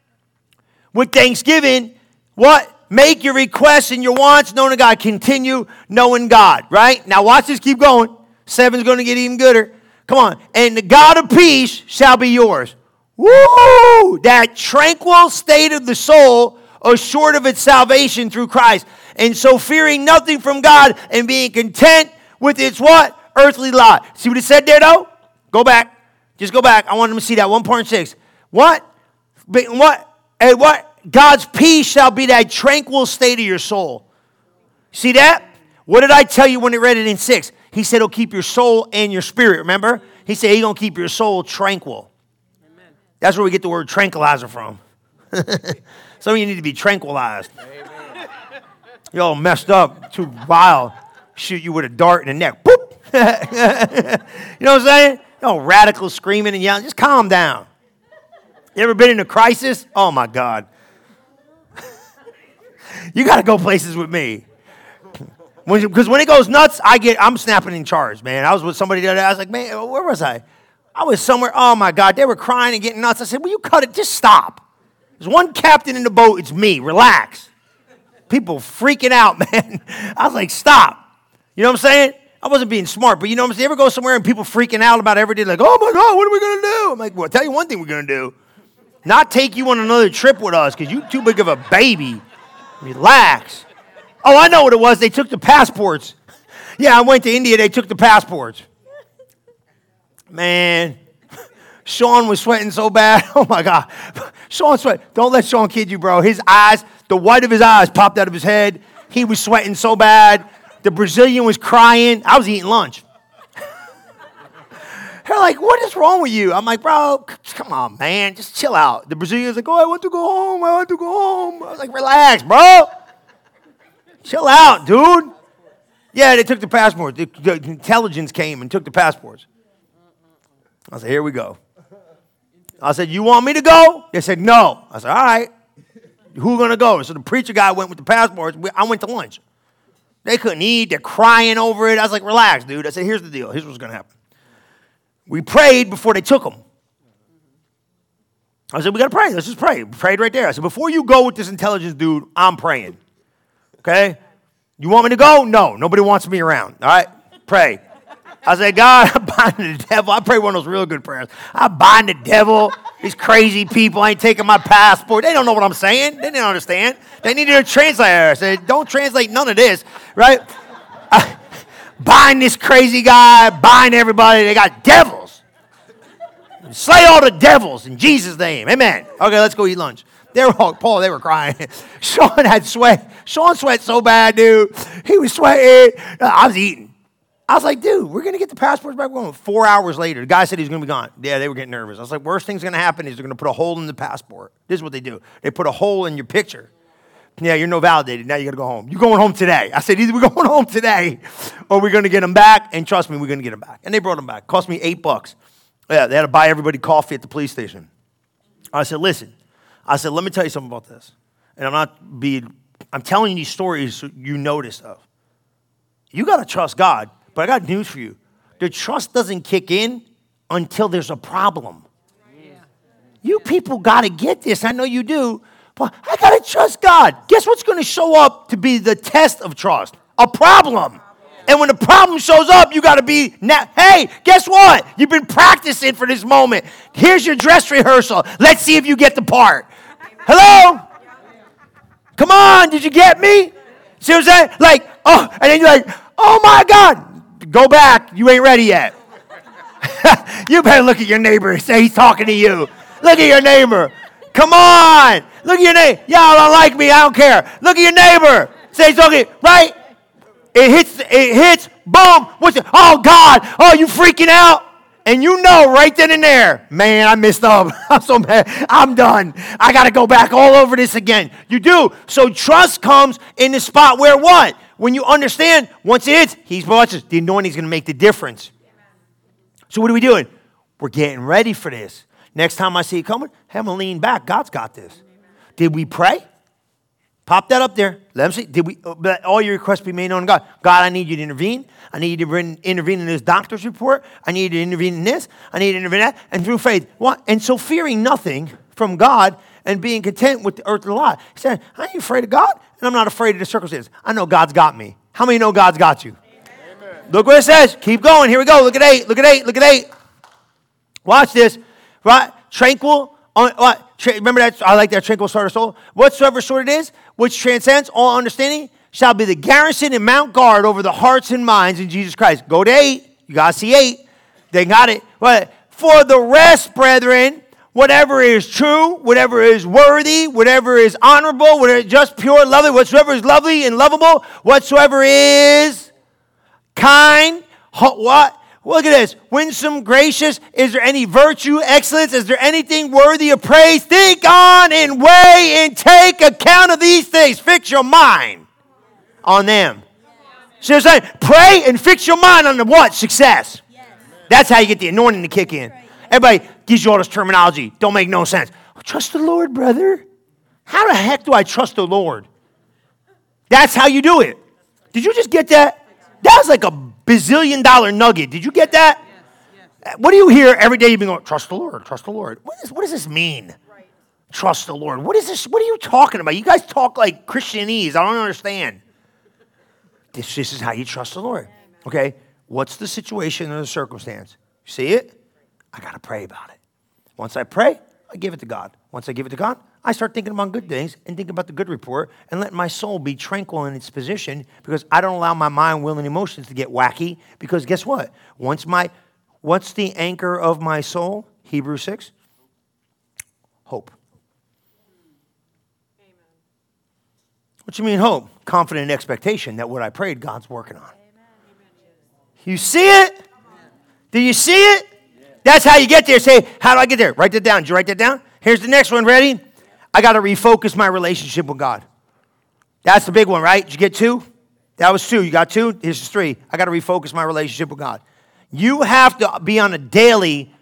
Speaker 2: With thanksgiving, what? Make your requests and your wants known to God. Continue knowing God. Right? Now watch this. Keep going. Seven's going to get even gooder. Come on. And the God of peace shall be yours. Woo! That tranquil state of the soul assured of its salvation through Christ. And so fearing nothing from God and being content with its what? Earthly lot. See what it said there though? Go back. Just go back. I want them to see that 1.6. What? What? And what? God's peace shall be that tranquil state of your soul. See that? What did I tell you when I read it in 6? He said he'll keep your soul and your spirit, remember? He said he's going to keep your soul tranquil. Amen. That's where we get the word tranquilizer from. Some of you need to be tranquilized. Amen. You're all messed up, too vile. Shoot you with a dart in the neck. Boop! you know what I'm saying? No radical screaming and yelling. Just calm down. You ever been in a crisis? Oh my God. you got to go places with me. Because when, it goes nuts, I get I'm snapping in charge, man. I was with somebody the other day. I was like, man, where was I? I was somewhere. Oh my God, they were crying and getting nuts. I said, will you cut it? Just stop. There's one captain in the boat. It's me. Relax. People freaking out, man. I was like, stop. You know what I'm saying? I wasn't being smart, but you know what I'm saying? You ever go somewhere and people freaking out about everything, like, oh my God, what are we gonna do? I'm like, well, I'll tell you one thing we're gonna do. Not take you on another trip with us because you're too big of a baby. Relax. Oh, I know what it was. They took the passports. Yeah, I went to India. They took the passports. Man, Sean was sweating so bad. Oh my God. Sean sweat. Don't let Sean kid you, bro. His eyes, the white of his eyes popped out of his head. He was sweating so bad. The Brazilian was crying. I was eating lunch. They're like, what is wrong with you? I'm like, bro, come on, man. Just chill out. The Brazilian's like, oh, I want to go home. I want to go home. I was like, relax, bro. Chill out, dude. Yeah, they took the passports. The, the intelligence came and took the passports. I said, here we go. I said, you want me to go? They said, no. I said, all right. Who to go? So the preacher guy went with the passports. I went to lunch. They couldn't eat. They're crying over it. I was like, relax, dude. I said, here's the deal. Here's what's to happen. We prayed before they took them. I said, we got to pray. Let's just pray. We prayed right there. I said, before you go with this intelligence dude, I'm praying. Okay? You want me to go? No. Nobody wants me around. All right? Pray. I say, God, I bind the devil. I pray one of those real good prayers. I bind the devil. These crazy people ain't taking my passport. They don't know what I'm saying. They didn't understand. They needed a translator. I said, don't translate none of this, right? I, bind this crazy guy, bind everybody. They got devils. Slay all the devils in Jesus' name. Amen. Okay, let's go eat lunch. They were all, Paul, they were crying. Sean had sweat. Sean sweat so bad, dude. He was sweating. I was eating. I was like, dude, we're going to get the passports back. Going. Four hours later, the guy said he's going to be gone. Yeah, they were getting nervous. I was like, worst thing's going to happen is they're going to put a hole in the passport. This is what they do. They put a hole in your picture. Yeah, you're no validated. Now you got to go home. You're going home today. I said, either we're going home today or we're going to get them back. And trust me, we're going to get them back. And they brought them back. Cost me eight bucks. Yeah, they had to buy everybody coffee at the police station. I said, listen, I said, let me tell you something about this. And I'm not being, I'm telling you these stories so you notice of. You got to trust God, but I got news for you. The trust doesn't kick in until there's a problem. You people got to get this. I know you do. But I got to trust God. Guess what's going to show up to be the test of trust? A problem. And when the problem shows up, you got to be, now, hey, guess what? You've been practicing for this moment. Here's your dress rehearsal. Let's see if you get the part. Hello? Come on, did you get me? See what I'm saying? Like, oh, and then you're like, oh my God, go back. You ain't ready yet. you better look at your neighbor and say he's talking to you. Look at your neighbor. Come on. Look at your neighbor. Y'all don't like me. I don't care. Look at your neighbor. Say he's talking, right? It hits, it hits, boom. What's it? Oh God. Oh, you freaking out? And you know right then and there, man, I messed up. I'm so mad. I'm done. I got to go back all over this again. You do. So trust comes in the spot where what? When you understand, once it hits, he's watches. The anointing is going to make the difference. So what are we doing? We're getting ready for this. Next time I see it coming, have him lean back. God's got this. Did we pray? Pop that up there. Let them see. Did we? Uh, Let all your requests be made known to God. God, I need you to intervene. I need you to intervene in this doctor's report. I need you to intervene in this. I need you to intervene in that. And through faith, what? And so fearing nothing from God and being content with the earth and lot. He said, I ain't afraid of God, and I'm not afraid of the circumstances. I know God's got me. How many know God's got you? Amen. Look what it says. Keep going. Here we go. Look at eight. Look at eight. Look at eight. Watch this. Right? Tranquil. Uh, what? remember that? I like that tranquil sort of soul. Whatsoever sort it is, which transcends all understanding, shall be the garrison and mount guard over the hearts and minds in Jesus Christ. Go to eight. You got to see eight. They got it. But for the rest, brethren, whatever is true, whatever is worthy, whatever is honorable, whatever is just pure, lovely, whatsoever is lovely and lovable, whatsoever is kind, what? Look at this. Winsome, gracious. Is there any virtue, excellence? Is there anything worthy of praise? Think on and weigh and take account of these things. Fix your mind on them. See what I'm saying? Pray and fix your mind on the what? Success. That's how you get the anointing to kick in. Everybody gives you all this terminology. Don't make no sense. Trust the Lord, brother. How the heck do I trust the Lord? That's how you do it. Did you just get that? That was like a bazillion dollar nugget. Did you get that? Yes, yes. What do you hear every day? You've been going, trust the Lord, trust the Lord. What, is, what does this mean? Right. Trust the Lord. What is this? What are you talking about? You guys talk like Christianese. I don't understand. This, this is how you trust the Lord. Okay? What's the situation or the circumstance? See it? I got to pray about it. Once I pray, I give it to God. Once I give it to God, I start thinking about good things and thinking about the good report and let my soul be tranquil in its position because I don't allow my mind, will, and emotions to get wacky. Because guess what? Once my, what's the anchor of my soul? Hebrews 6? Hope. Amen. What you mean hope? Confident expectation that what I prayed, God's working on. You see it? Do you see it? That's how you get there. Say, how do I get there? Write that down. Did you write that down? Here's the next one. Ready? I got to refocus my relationship with God. That's the big one, right? Did you get two? That was two. You got two? Here's three. I got to refocus my relationship with God. You have to be on a daily,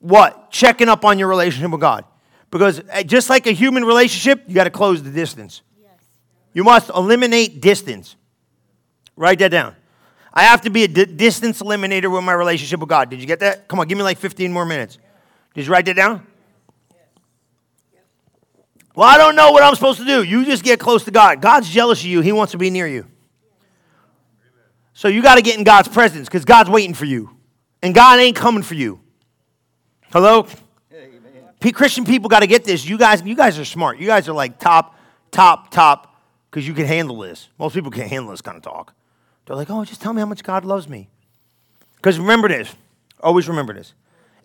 Speaker 2: what? Checking up on your relationship with God. Because eh, just like a human relationship, you got to close the distance. Yes. You must eliminate distance. Write that down. I have to be a d- distance eliminator with my relationship with God. Did you get that? Come on, give me like 15 more minutes. Did you write that down? Well, I don't know what I'm supposed to do. You just get close to God. God's jealous of you, He wants to be near you. So you got to get in God's presence because God's waiting for you. And God ain't coming for you. Hello? Christian people got to get this. You guys, you guys are smart. You guys are like top, top, top, because you can handle this. Most people can't handle this kind of talk. They're like, oh, just tell me how much God loves me. Because remember this. Always remember this.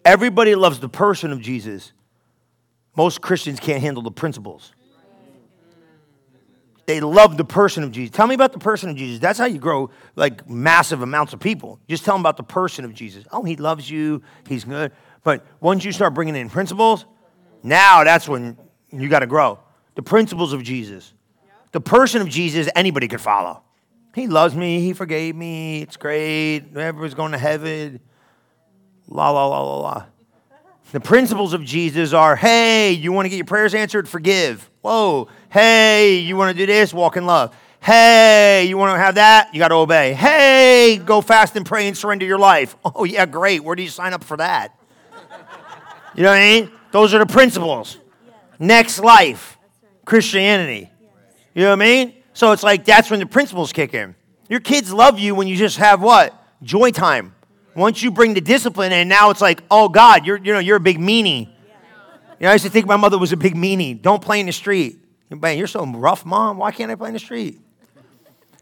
Speaker 2: Everybody loves the person of Jesus. Most Christians can't handle the principles. They love the person of Jesus. Tell me about the person of Jesus. That's how you grow like massive amounts of people. Just tell them about the person of Jesus. Oh, he loves you. He's good. But once you start bringing in principles, now that's when you got to grow. The principles of Jesus. The person of Jesus, anybody could follow. He loves me. He forgave me. It's great. Everyone's going to heaven. La, la, la, la, la. The principles of Jesus are hey, you want to get your prayers answered? Forgive. Whoa. Hey, you want to do this? Walk in love. Hey, you want to have that? You got to obey. Hey, go fast and pray and surrender your life. Oh, yeah, great. Where do you sign up for that? You know what I mean? Those are the principles. Next life, Christianity. You know what I mean? So it's like that's when the principles kick in. Your kids love you when you just have what? Joy time. Once you bring the discipline in, now it's like, oh God, you're, you know, you're a big meanie. You know, I used to think my mother was a big meanie. Don't play in the street. Man, you're so rough, mom. Why can't I play in the street?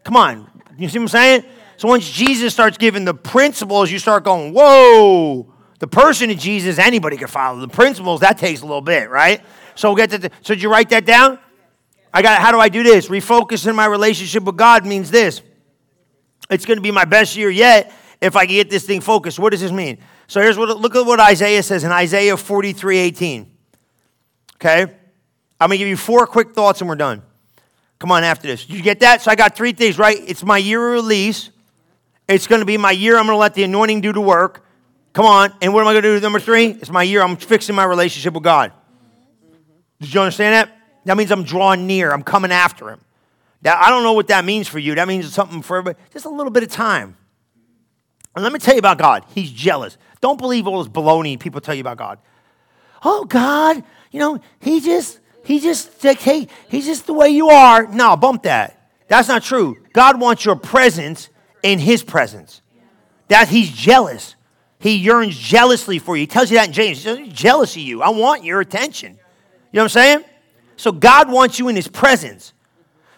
Speaker 2: Come on. You see what I'm saying? So once Jesus starts giving the principles, you start going, whoa. The person of Jesus, anybody can follow. The principles, that takes a little bit, right? So we'll get to the, so did you write that down? I got how do I do this? Refocusing my relationship with God means this. It's going to be my best year yet if I can get this thing focused. What does this mean? So here's what look at what Isaiah says in Isaiah 43 18. Okay? I'm gonna give you four quick thoughts and we're done. Come on after this. You get that? So I got three things, right? It's my year of release. It's gonna be my year. I'm gonna let the anointing do the work. Come on. And what am I gonna do? Number three? It's my year. I'm fixing my relationship with God. Did you understand that? That means I'm drawing near. I'm coming after him. Now, I don't know what that means for you. That means something for everybody. Just a little bit of time. And let me tell you about God. He's jealous. Don't believe all this baloney people tell you about God. Oh, God, you know, he just, he just, hey, he's just the way you are. No, bump that. That's not true. God wants your presence in his presence. That he's jealous. He yearns jealously for you. He tells you that in James. He's jealous of you. I want your attention. You know what I'm saying? So God wants you in his presence.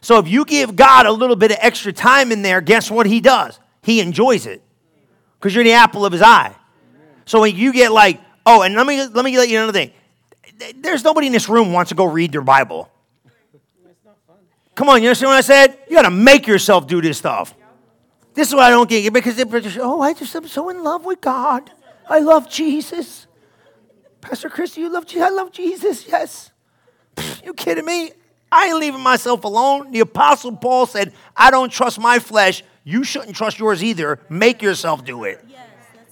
Speaker 2: So if you give God a little bit of extra time in there, guess what he does? He enjoys it because you're the apple of his eye. So when you get like, oh, and let me let me let you know another thing. There's nobody in this room wants to go read their Bible. Come on, you understand what I said? You got to make yourself do this stuff. This is why I don't get it because they're just, oh, I just am so in love with God. I love Jesus. Pastor Chris, you love Jesus? I love Jesus. Yes. You kidding me? I ain't leaving myself alone. The Apostle Paul said, I don't trust my flesh. You shouldn't trust yours either. Make yourself do it.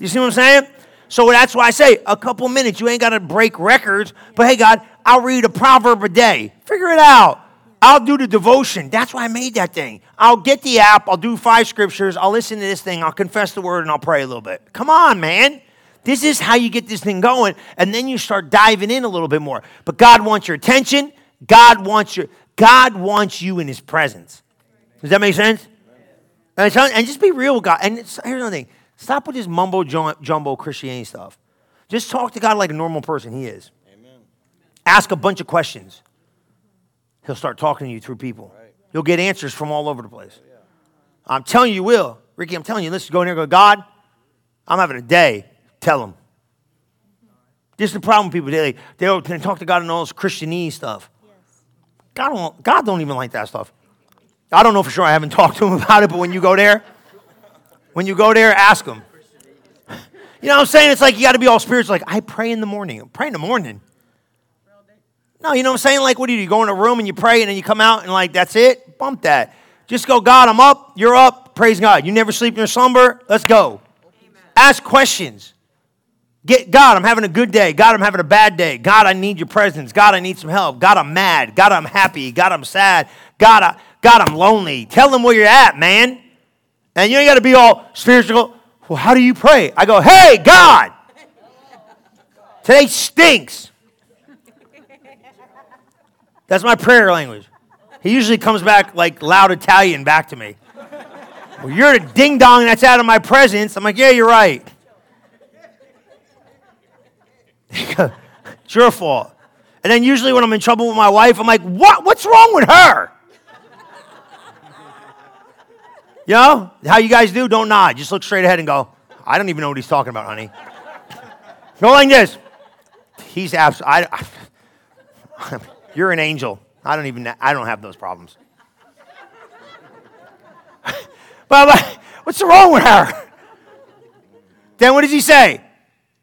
Speaker 2: You see what I'm saying? So that's why I say a couple minutes. You ain't got to break records. But hey, God, I'll read a proverb a day. Figure it out. I'll do the devotion. That's why I made that thing. I'll get the app. I'll do five scriptures. I'll listen to this thing. I'll confess the word and I'll pray a little bit. Come on, man. This is how you get this thing going. And then you start diving in a little bit more. But God wants your attention. God wants your God wants you in his presence. Does that make sense? And, just be real with God. And here's another thing stop with this mumbo jumbo Christianity stuff. Just talk to God like a normal person he is. Amen. Ask a bunch of questions. He'll start talking to you through people. Right. You'll get answers from all over the place. Yeah. I'm telling you, you will. Ricky, I'm telling you, listen, go in there and go, God, I'm having a day. Tell him. This is the problem with people. They, they, they talk to God and all this Christianese stuff. Yes. God, don't, God don't even like that stuff. I don't know for sure. I haven't talked to him about it, but when you go there, when you go there, ask him. You know what I'm saying? It's like you got to be all spiritual. Like, I pray in the morning. I Pray in the morning. No, you know what I'm saying? Like, what do you do? You go in a room and you pray and then you come out and, like, that's it? Bump that. Just go, God, I'm up. You're up. Praise God. You never sleep in your slumber. Let's go. Amen. Ask questions. Get God, I'm having a good day. God, I'm having a bad day. God, I need your presence. God, I need some help. God, I'm mad. God, I'm happy. God, I'm sad. God, I, God, I'm lonely. Tell them where you're at, man. And you ain't got to be all spiritual. Well, how do you pray? I go, hey, God, today stinks. That's my prayer language. He usually comes back like loud Italian back to me. Well, you're a ding dong that's out of my presence. I'm like, yeah, you're right. It's your fault. And then usually when I'm in trouble with my wife, I'm like, what? What's wrong with her? You know how you guys do? Don't nod. Just look straight ahead and go, I don't even know what he's talking about, honey. Go like this. He's absolutely. You're an angel. I don't even. I don't have those problems. but like, what's wrong with her? Then what does he say?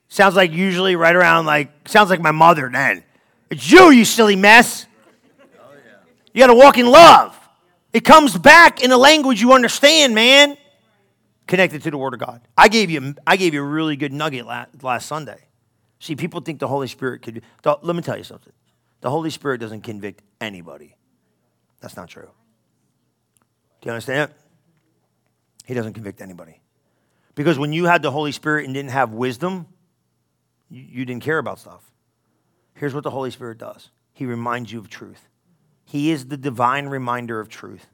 Speaker 2: Sounds like usually right around like sounds like my mother. Then it's you, you silly mess. Oh, you got to walk in love. It comes back in a language you understand, man. Connected to the Word of God. I gave you, I gave you a really good nugget last, last Sunday. See, people think the Holy Spirit could. Let me tell you something. The Holy Spirit doesn't convict anybody. That's not true. Do you understand? He doesn't convict anybody. Because when you had the Holy Spirit and didn't have wisdom, you, you didn't care about stuff. Here's what the Holy Spirit does He reminds you of truth. He is the divine reminder of truth.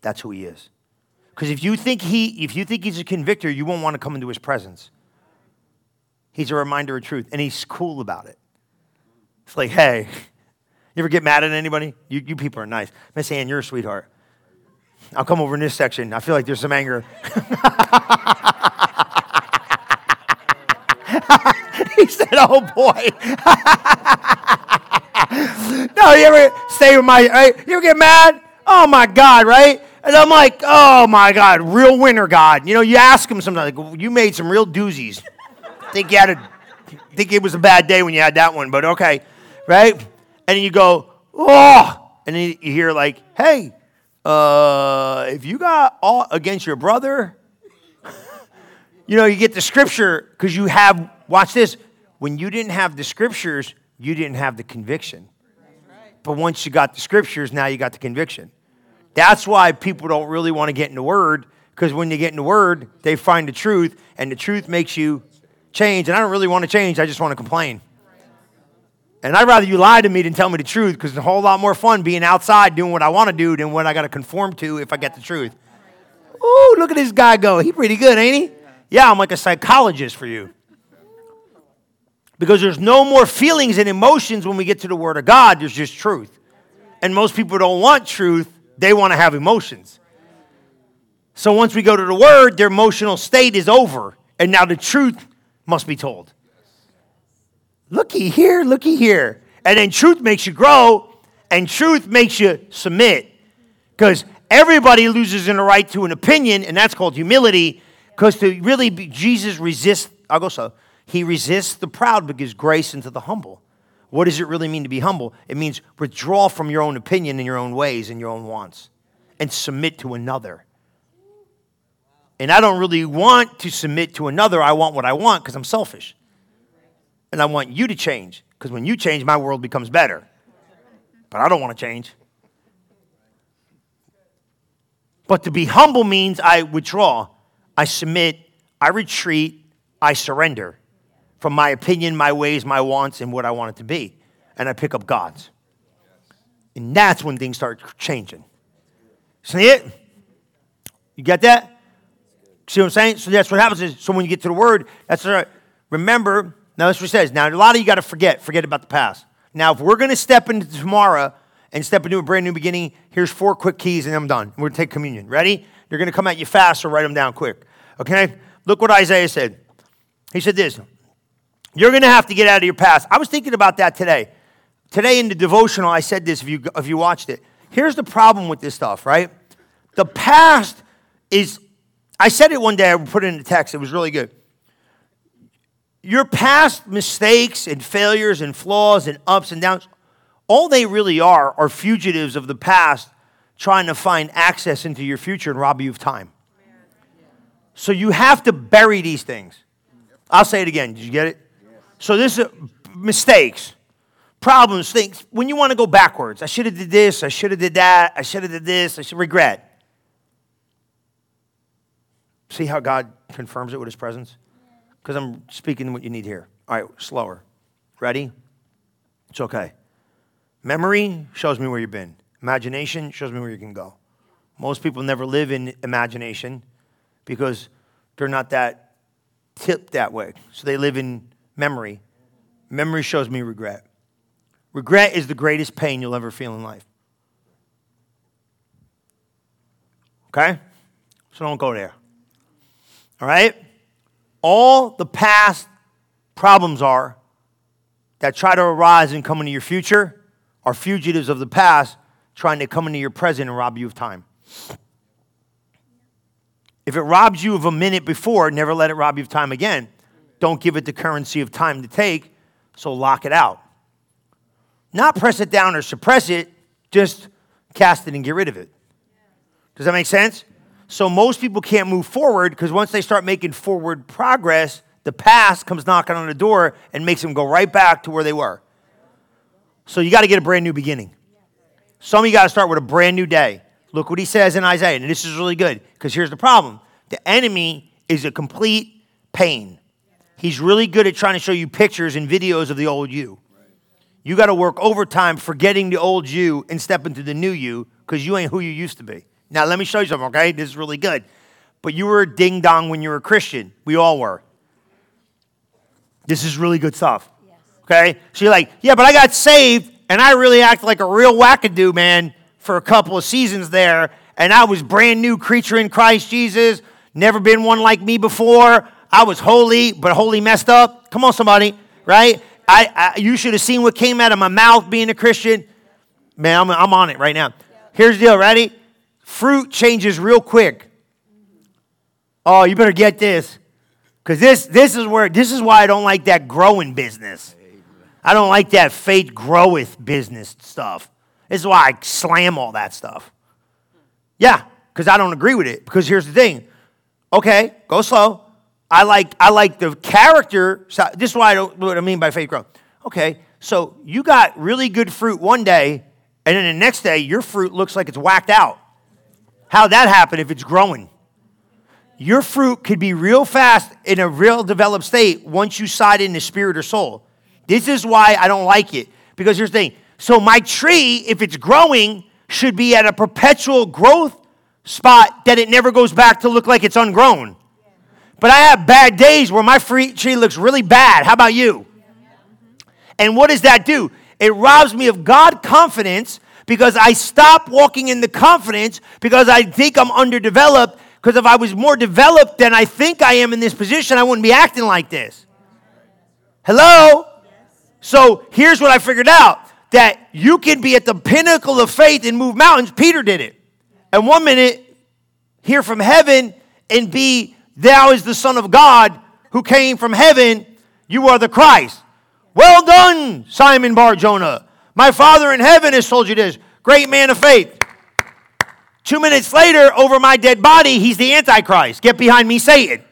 Speaker 2: That's who he is. Because if you think he, if you think he's a convictor, you won't want to come into his presence. He's a reminder of truth, and he's cool about it. It's like, hey, you ever get mad at anybody? You, you people are nice. Miss Ann, you're a sweetheart. I'll come over in this section. I feel like there's some anger. he said, oh boy. no, you ever stay with my, right? You ever get mad? Oh my God, right? And I'm like, oh my God, real winner God. You know, you ask him sometimes, like, you made some real doozies. think you had a, think it was a bad day when you had that one, but okay, right? And you go, oh, and then you hear like, hey, uh, if you got all against your brother, you know, you get the scripture because you have, watch this, when you didn't have the scriptures, you didn't have the conviction. But once you got the scriptures, now you got the conviction. That's why people don't really want to get in the word, because when you get in the word, they find the truth, and the truth makes you change. And I don't really want to change, I just want to complain. And I'd rather you lie to me than tell me the truth, because it's a whole lot more fun being outside doing what I want to do than what I got to conform to if I get the truth. Ooh, look at this guy go. He pretty good, ain't he? Yeah, I'm like a psychologist for you because there's no more feelings and emotions when we get to the Word of God, there's just truth. And most people don't want truth, they want to have emotions. So once we go to the Word, their emotional state is over, and now the truth must be told. Looky here, looky here. And then truth makes you grow, and truth makes you submit. Because everybody loses in the right to an opinion, and that's called humility. Because to really be, Jesus resists, I'll go so. He resists the proud but gives grace into the humble. What does it really mean to be humble? It means withdraw from your own opinion and your own ways and your own wants and submit to another. And I don't really want to submit to another. I want what I want because I'm selfish. And I want you to change because when you change, my world becomes better. But I don't want to change. But to be humble means I withdraw, I submit, I retreat, I surrender from my opinion, my ways, my wants, and what I want it to be. And I pick up God's. And that's when things start changing. See it? You get that? See what I'm saying? So that's what happens is, so when you get to the word, that's right. Remember, now that's what it says. Now, a lot of you got to forget, forget about the past. Now, if we're to step into tomorrow and step into a brand new beginning, here's four quick keys and I'm done. We're to take communion. Ready? Going to come at you fast, so write them down quick. Okay? Look what Isaiah said. He said this you're going to have to get out of your past. I was thinking about that today. Today in the devotional, I said this if you, if you watched it. Here's the problem with this stuff, right? The past is, I said it one day, I put it in the text, it was really good. Your past mistakes and failures and flaws and ups and downs, all they really are are fugitives of the past trying to find access into your future and rob you of time. So you have to bury these things. I'll say it again. Did you get it? So this is mistakes, problems, things. When you want to go backwards, I should have did this, I should have did that, I should have did this, I should regret. See how God confirms it with his presence? Because I'm speaking what you need here. All right, slower. Ready? It's okay. Memory shows me where you've been. Imagination shows me where you can go. Most people never live in imagination because they're not that tipped that way. So they live in memory. Memory shows me regret. Regret is the greatest pain you'll ever feel in life. Okay? So don't go there. All right? All the past problems are that try to arise and come into your future are fugitives of the past trying to come into your present and rob you of time. If it robs you of a minute before, never let it rob you of time again. Don't give it the currency of time to take, so lock it out. Not press it down or suppress it, just cast it and get rid of it. Does that make sense? So most people can't move forward because once they start making forward progress, the past comes knocking on the door and makes them go right back to where they were. So you got to get a brand new beginning. Some of you got to start with a brand new day. Look what he says in Isaiah, and this is really good because here's the problem the enemy is a complete pain. He's really good at trying to show you pictures and videos of the old you. You got to work overtime forgetting the old you and step into the new you because you ain't who you used to be. Now, let me show you something, okay? This is really good. But you were a ding dong when you were a Christian. We all were. This is really good stuff. Yes. Okay? So you're like, yeah, but I got saved and I really acted like a real wackadoo, man, for a couple of seasons there. And I was brand new creature in Christ Jesus. Never been one like me before. I was holy, but holy messed up. Come on, somebody, right? I, I you should have seen what came out of my mouth being a Christian. Man, I'm, I'm on it right now. Here's the deal, ready? fruit changes real quick. Oh, you better get this. Because this, this is where this is why I don't like that growing business. I don't like that faith groweth business stuff. This is why I slam all that stuff. Yeah, because I don't agree with it. Because here's the thing. Okay, go slow. I like I like the character. This is why I don't what I mean by faith growth. Okay, so you got really good fruit one day, and then the next day your fruit looks like it's whacked out. How'd that happen if it's growing? Your fruit could be real fast in a real developed state once you side in the spirit or soul. This is why I don't like it. Because here's the thing. So my tree, if it's growing, should be at a perpetual growth spot that it never goes back to look like it's ungrown. But I have bad days where my fruit tree looks really bad. How about you? And what does that do? It robs me of God confidence because I stop walking in the confidence because I think I'm underdeveloped. Because if I was more developed than I think I am in this position, I wouldn't be acting like this. Hello? So here's what I figured out that you can be at the pinnacle of faith and move mountains. Peter did it. And one minute, hear from heaven and be, Thou is the Son of God who came from heaven. You are the Christ. Well done, Simon Bar Jonah. My Father in heaven has told you this. Great man of faith. Two minutes later, over my dead body, he's the Antichrist. Get behind me, Satan.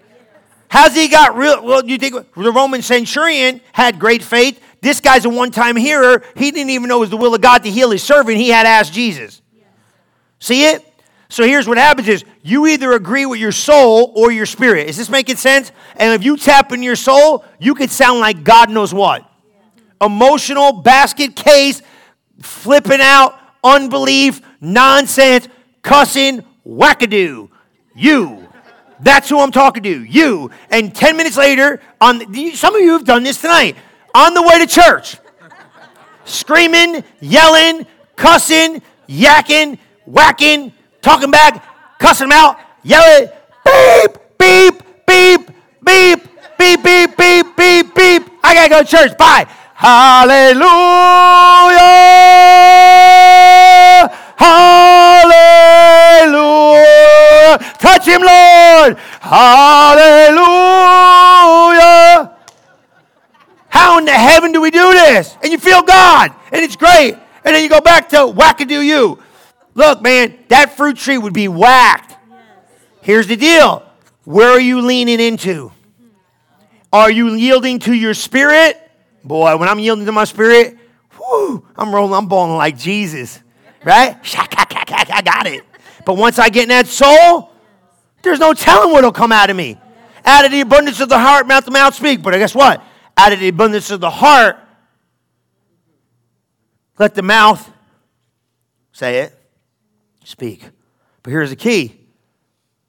Speaker 2: How's he got real? Well, you think the Roman centurion had great faith. This guy's a one time hearer. He didn't even know it was the will of God to heal his servant. He had asked Jesus. See it? So here's what happens is you either agree with your soul or your spirit. Is this making sense? And if you tap in your soul, you could sound like God knows what emotional basket case, flipping out, unbelief, nonsense, cussing, wackadoo. You. That's who I'm talking to. You. And 10 minutes later, on the, some of you have done this tonight, on the way to church, screaming, yelling, cussing, yakking, whacking, talking back, cussing them out, yelling, beep, beep, beep, beep, beep, beep, beep, beep, beep. I gotta go to church. Bye. Hallelujah! Hallelujah! Touch him, Lord! Hallelujah! How in the heaven do we do this? And you feel God, and it's great. And then you go back to wackadoo you. Look, man, that fruit tree would be whacked. Here's the deal where are you leaning into? Are you yielding to your spirit? Boy, when I'm yielding to my spirit, I'm rolling, I'm balling like Jesus, right? I got it. But once I get in that soul, there's no telling what'll come out of me. Out of the abundance of the heart, mouth to mouth speak. But guess what? Out of the abundance of the heart, let the mouth say it, speak. But here's the key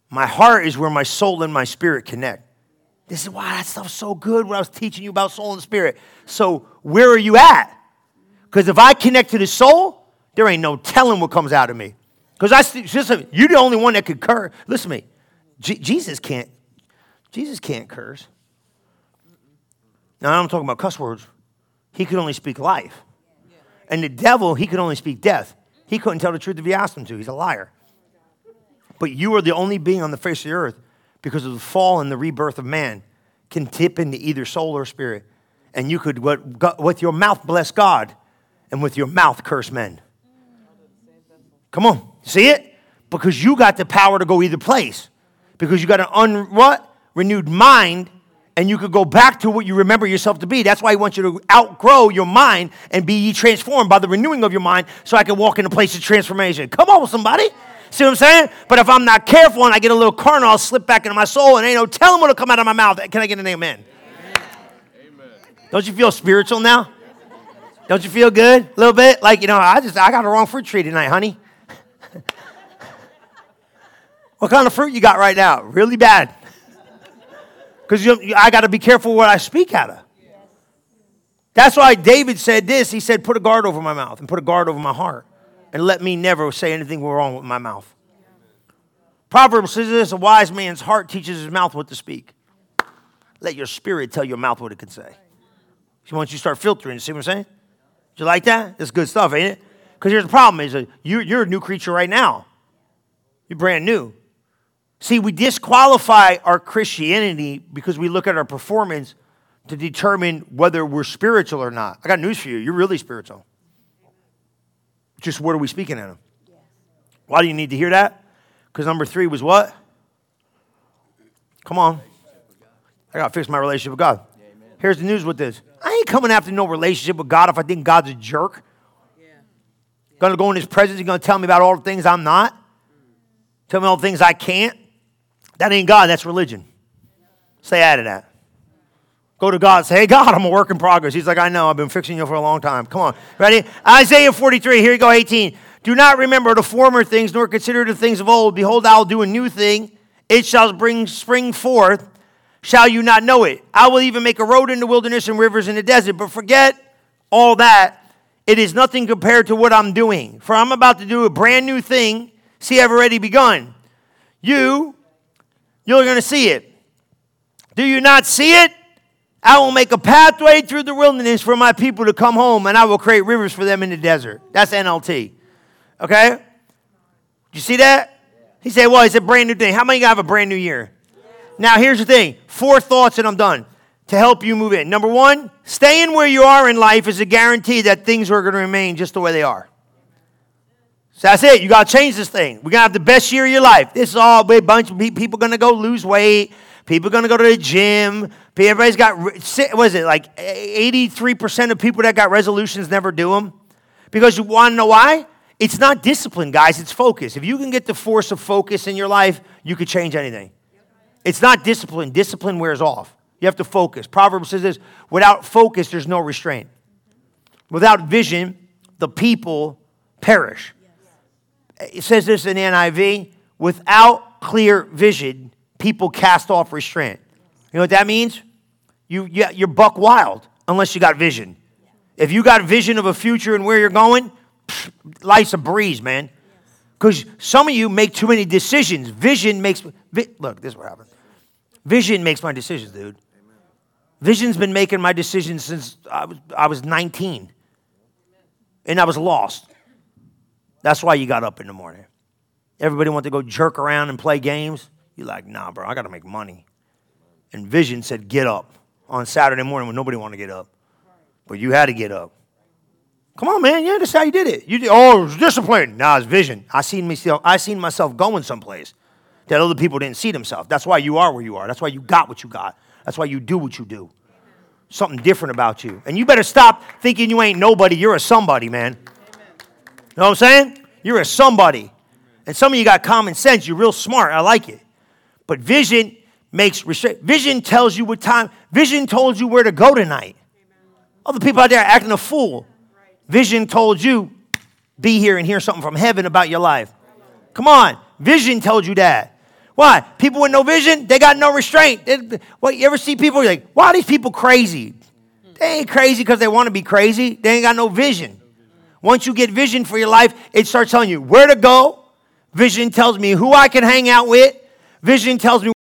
Speaker 2: my heart is where my soul and my spirit connect. This is why that stuff's so good when I was teaching you about soul and spirit. So, where are you at? Because if I connect to the soul, there ain't no telling what comes out of me. Because I listen, you're the only one that could curse. Listen to me. Jesus can't. Jesus can't curse. Now I'm talking about cuss words. He could only speak life. And the devil, he could only speak death. He couldn't tell the truth if you asked him to. He's a liar. But you are the only being on the face of the earth because of the fall and the rebirth of man can tip into either soul or spirit. And you could, with your mouth, bless God, and with your mouth, curse men. Come on, see it? Because you got the power to go either place. Because you got an un, what? renewed mind and you could go back to what you remember yourself to be. That's why he wants you to outgrow your mind and be transformed by the renewing of your mind so I can walk in a place of transformation. Come on, somebody. See what I'm saying? But if I'm not careful and I get a little carnal, I'll slip back into my soul and ain't no telling what'll come out of my mouth. Can I get an amen? amen? Don't you feel spiritual now? Don't you feel good? A little bit? Like, you know, I just, I got a wrong fruit tree tonight, honey. what kind of fruit you got right now? Really bad. Because I got to be careful what I speak out of. That's why David said this. He said, Put a guard over my mouth and put a guard over my heart and let me never say anything wrong with my mouth. Proverbs says this a wise man's heart teaches his mouth what to speak. Let your spirit tell your mouth what it can say. So once you start filtering, see what I'm saying? Do you like that? That's good stuff, ain't it? Because here's the problem is you're a new creature right now. You're brand new. See, we disqualify our Christianity because we look at our performance to determine whether we're spiritual or not. I got news for you. You're really spiritual. Just what are we speaking of? Why do you need to hear that? Because number three was what? Come on. I got to fix my relationship with God. Here's the news with this I ain't coming after no relationship with God if I think God's a jerk. Gonna go in his presence, he's gonna tell me about all the things I'm not. Mm. Tell me all the things I can't. That ain't God, that's religion. Say add to that. Go to God say, Hey, God, I'm a work in progress. He's like, I know, I've been fixing you for a long time. Come on. Ready? Isaiah 43, here you go, 18. Do not remember the former things, nor consider the things of old. Behold, I will do a new thing. It shall bring spring forth. Shall you not know it? I will even make a road in the wilderness and rivers in the desert. But forget all that. It is nothing compared to what I'm doing. For I'm about to do a brand new thing. See, I've already begun. You you're going to see it. Do you not see it? I will make a pathway through the wilderness for my people to come home, and I will create rivers for them in the desert. That's NLT. Okay? You see that? He said, Well, it's a brand new thing. How many have a brand new year? Now, here's the thing four thoughts, and I'm done to help you move in. Number one, staying where you are in life is a guarantee that things are going to remain just the way they are. So that's it. You got to change this thing. We're going to have the best year of your life. This is all a bunch of people going to go lose weight. People are going to go to the gym. Everybody's got, what is it, like 83% of people that got resolutions never do them? Because you want to know why? It's not discipline, guys. It's focus. If you can get the force of focus in your life, you could change anything. It's not discipline. Discipline wears off. You have to focus. Proverbs says this without focus, there's no restraint. Without vision, the people perish it says this in NIV without clear vision, people cast off restraint. You know what that means? You, you, you're buck wild unless you got vision. If you got vision of a future and where you're going, life's a breeze, man. Because some of you make too many decisions. Vision makes, vi- look, this is what happened. Vision makes my decisions, dude. Vision's been making my decisions since I was, I was 19. And I was lost. That's why you got up in the morning. Everybody want to go jerk around and play games. You're like, nah, bro, I got to make money. And Vision said, get up on Saturday morning when nobody wanted to get up. But you had to get up. Come on, man. Yeah, that's how you did it. You did, oh, it was discipline. Nah, it's vision. I seen myself, I seen myself going someplace that other people didn't see themselves. That's why you are where you are. That's why you got what you got. That's why you do what you do. Something different about you. And you better stop thinking you ain't nobody. You're a somebody, man. You know what I'm saying? You're a somebody. And some of you got common sense. You're real smart. I like it. But vision makes restrict. Vision tells you what time. Vision told you where to go tonight. Other people out there acting a fool. Vision told you, be here and hear something from heaven about your life. Come on. Vision told you that. Why? People with no vision, they got no restraint. They, what, you ever see people like, why are these people crazy? They ain't crazy because they want to be crazy. They ain't got no vision. Once you get vision for your life, it starts telling you where to go. Vision tells me who I can hang out with. Vision tells me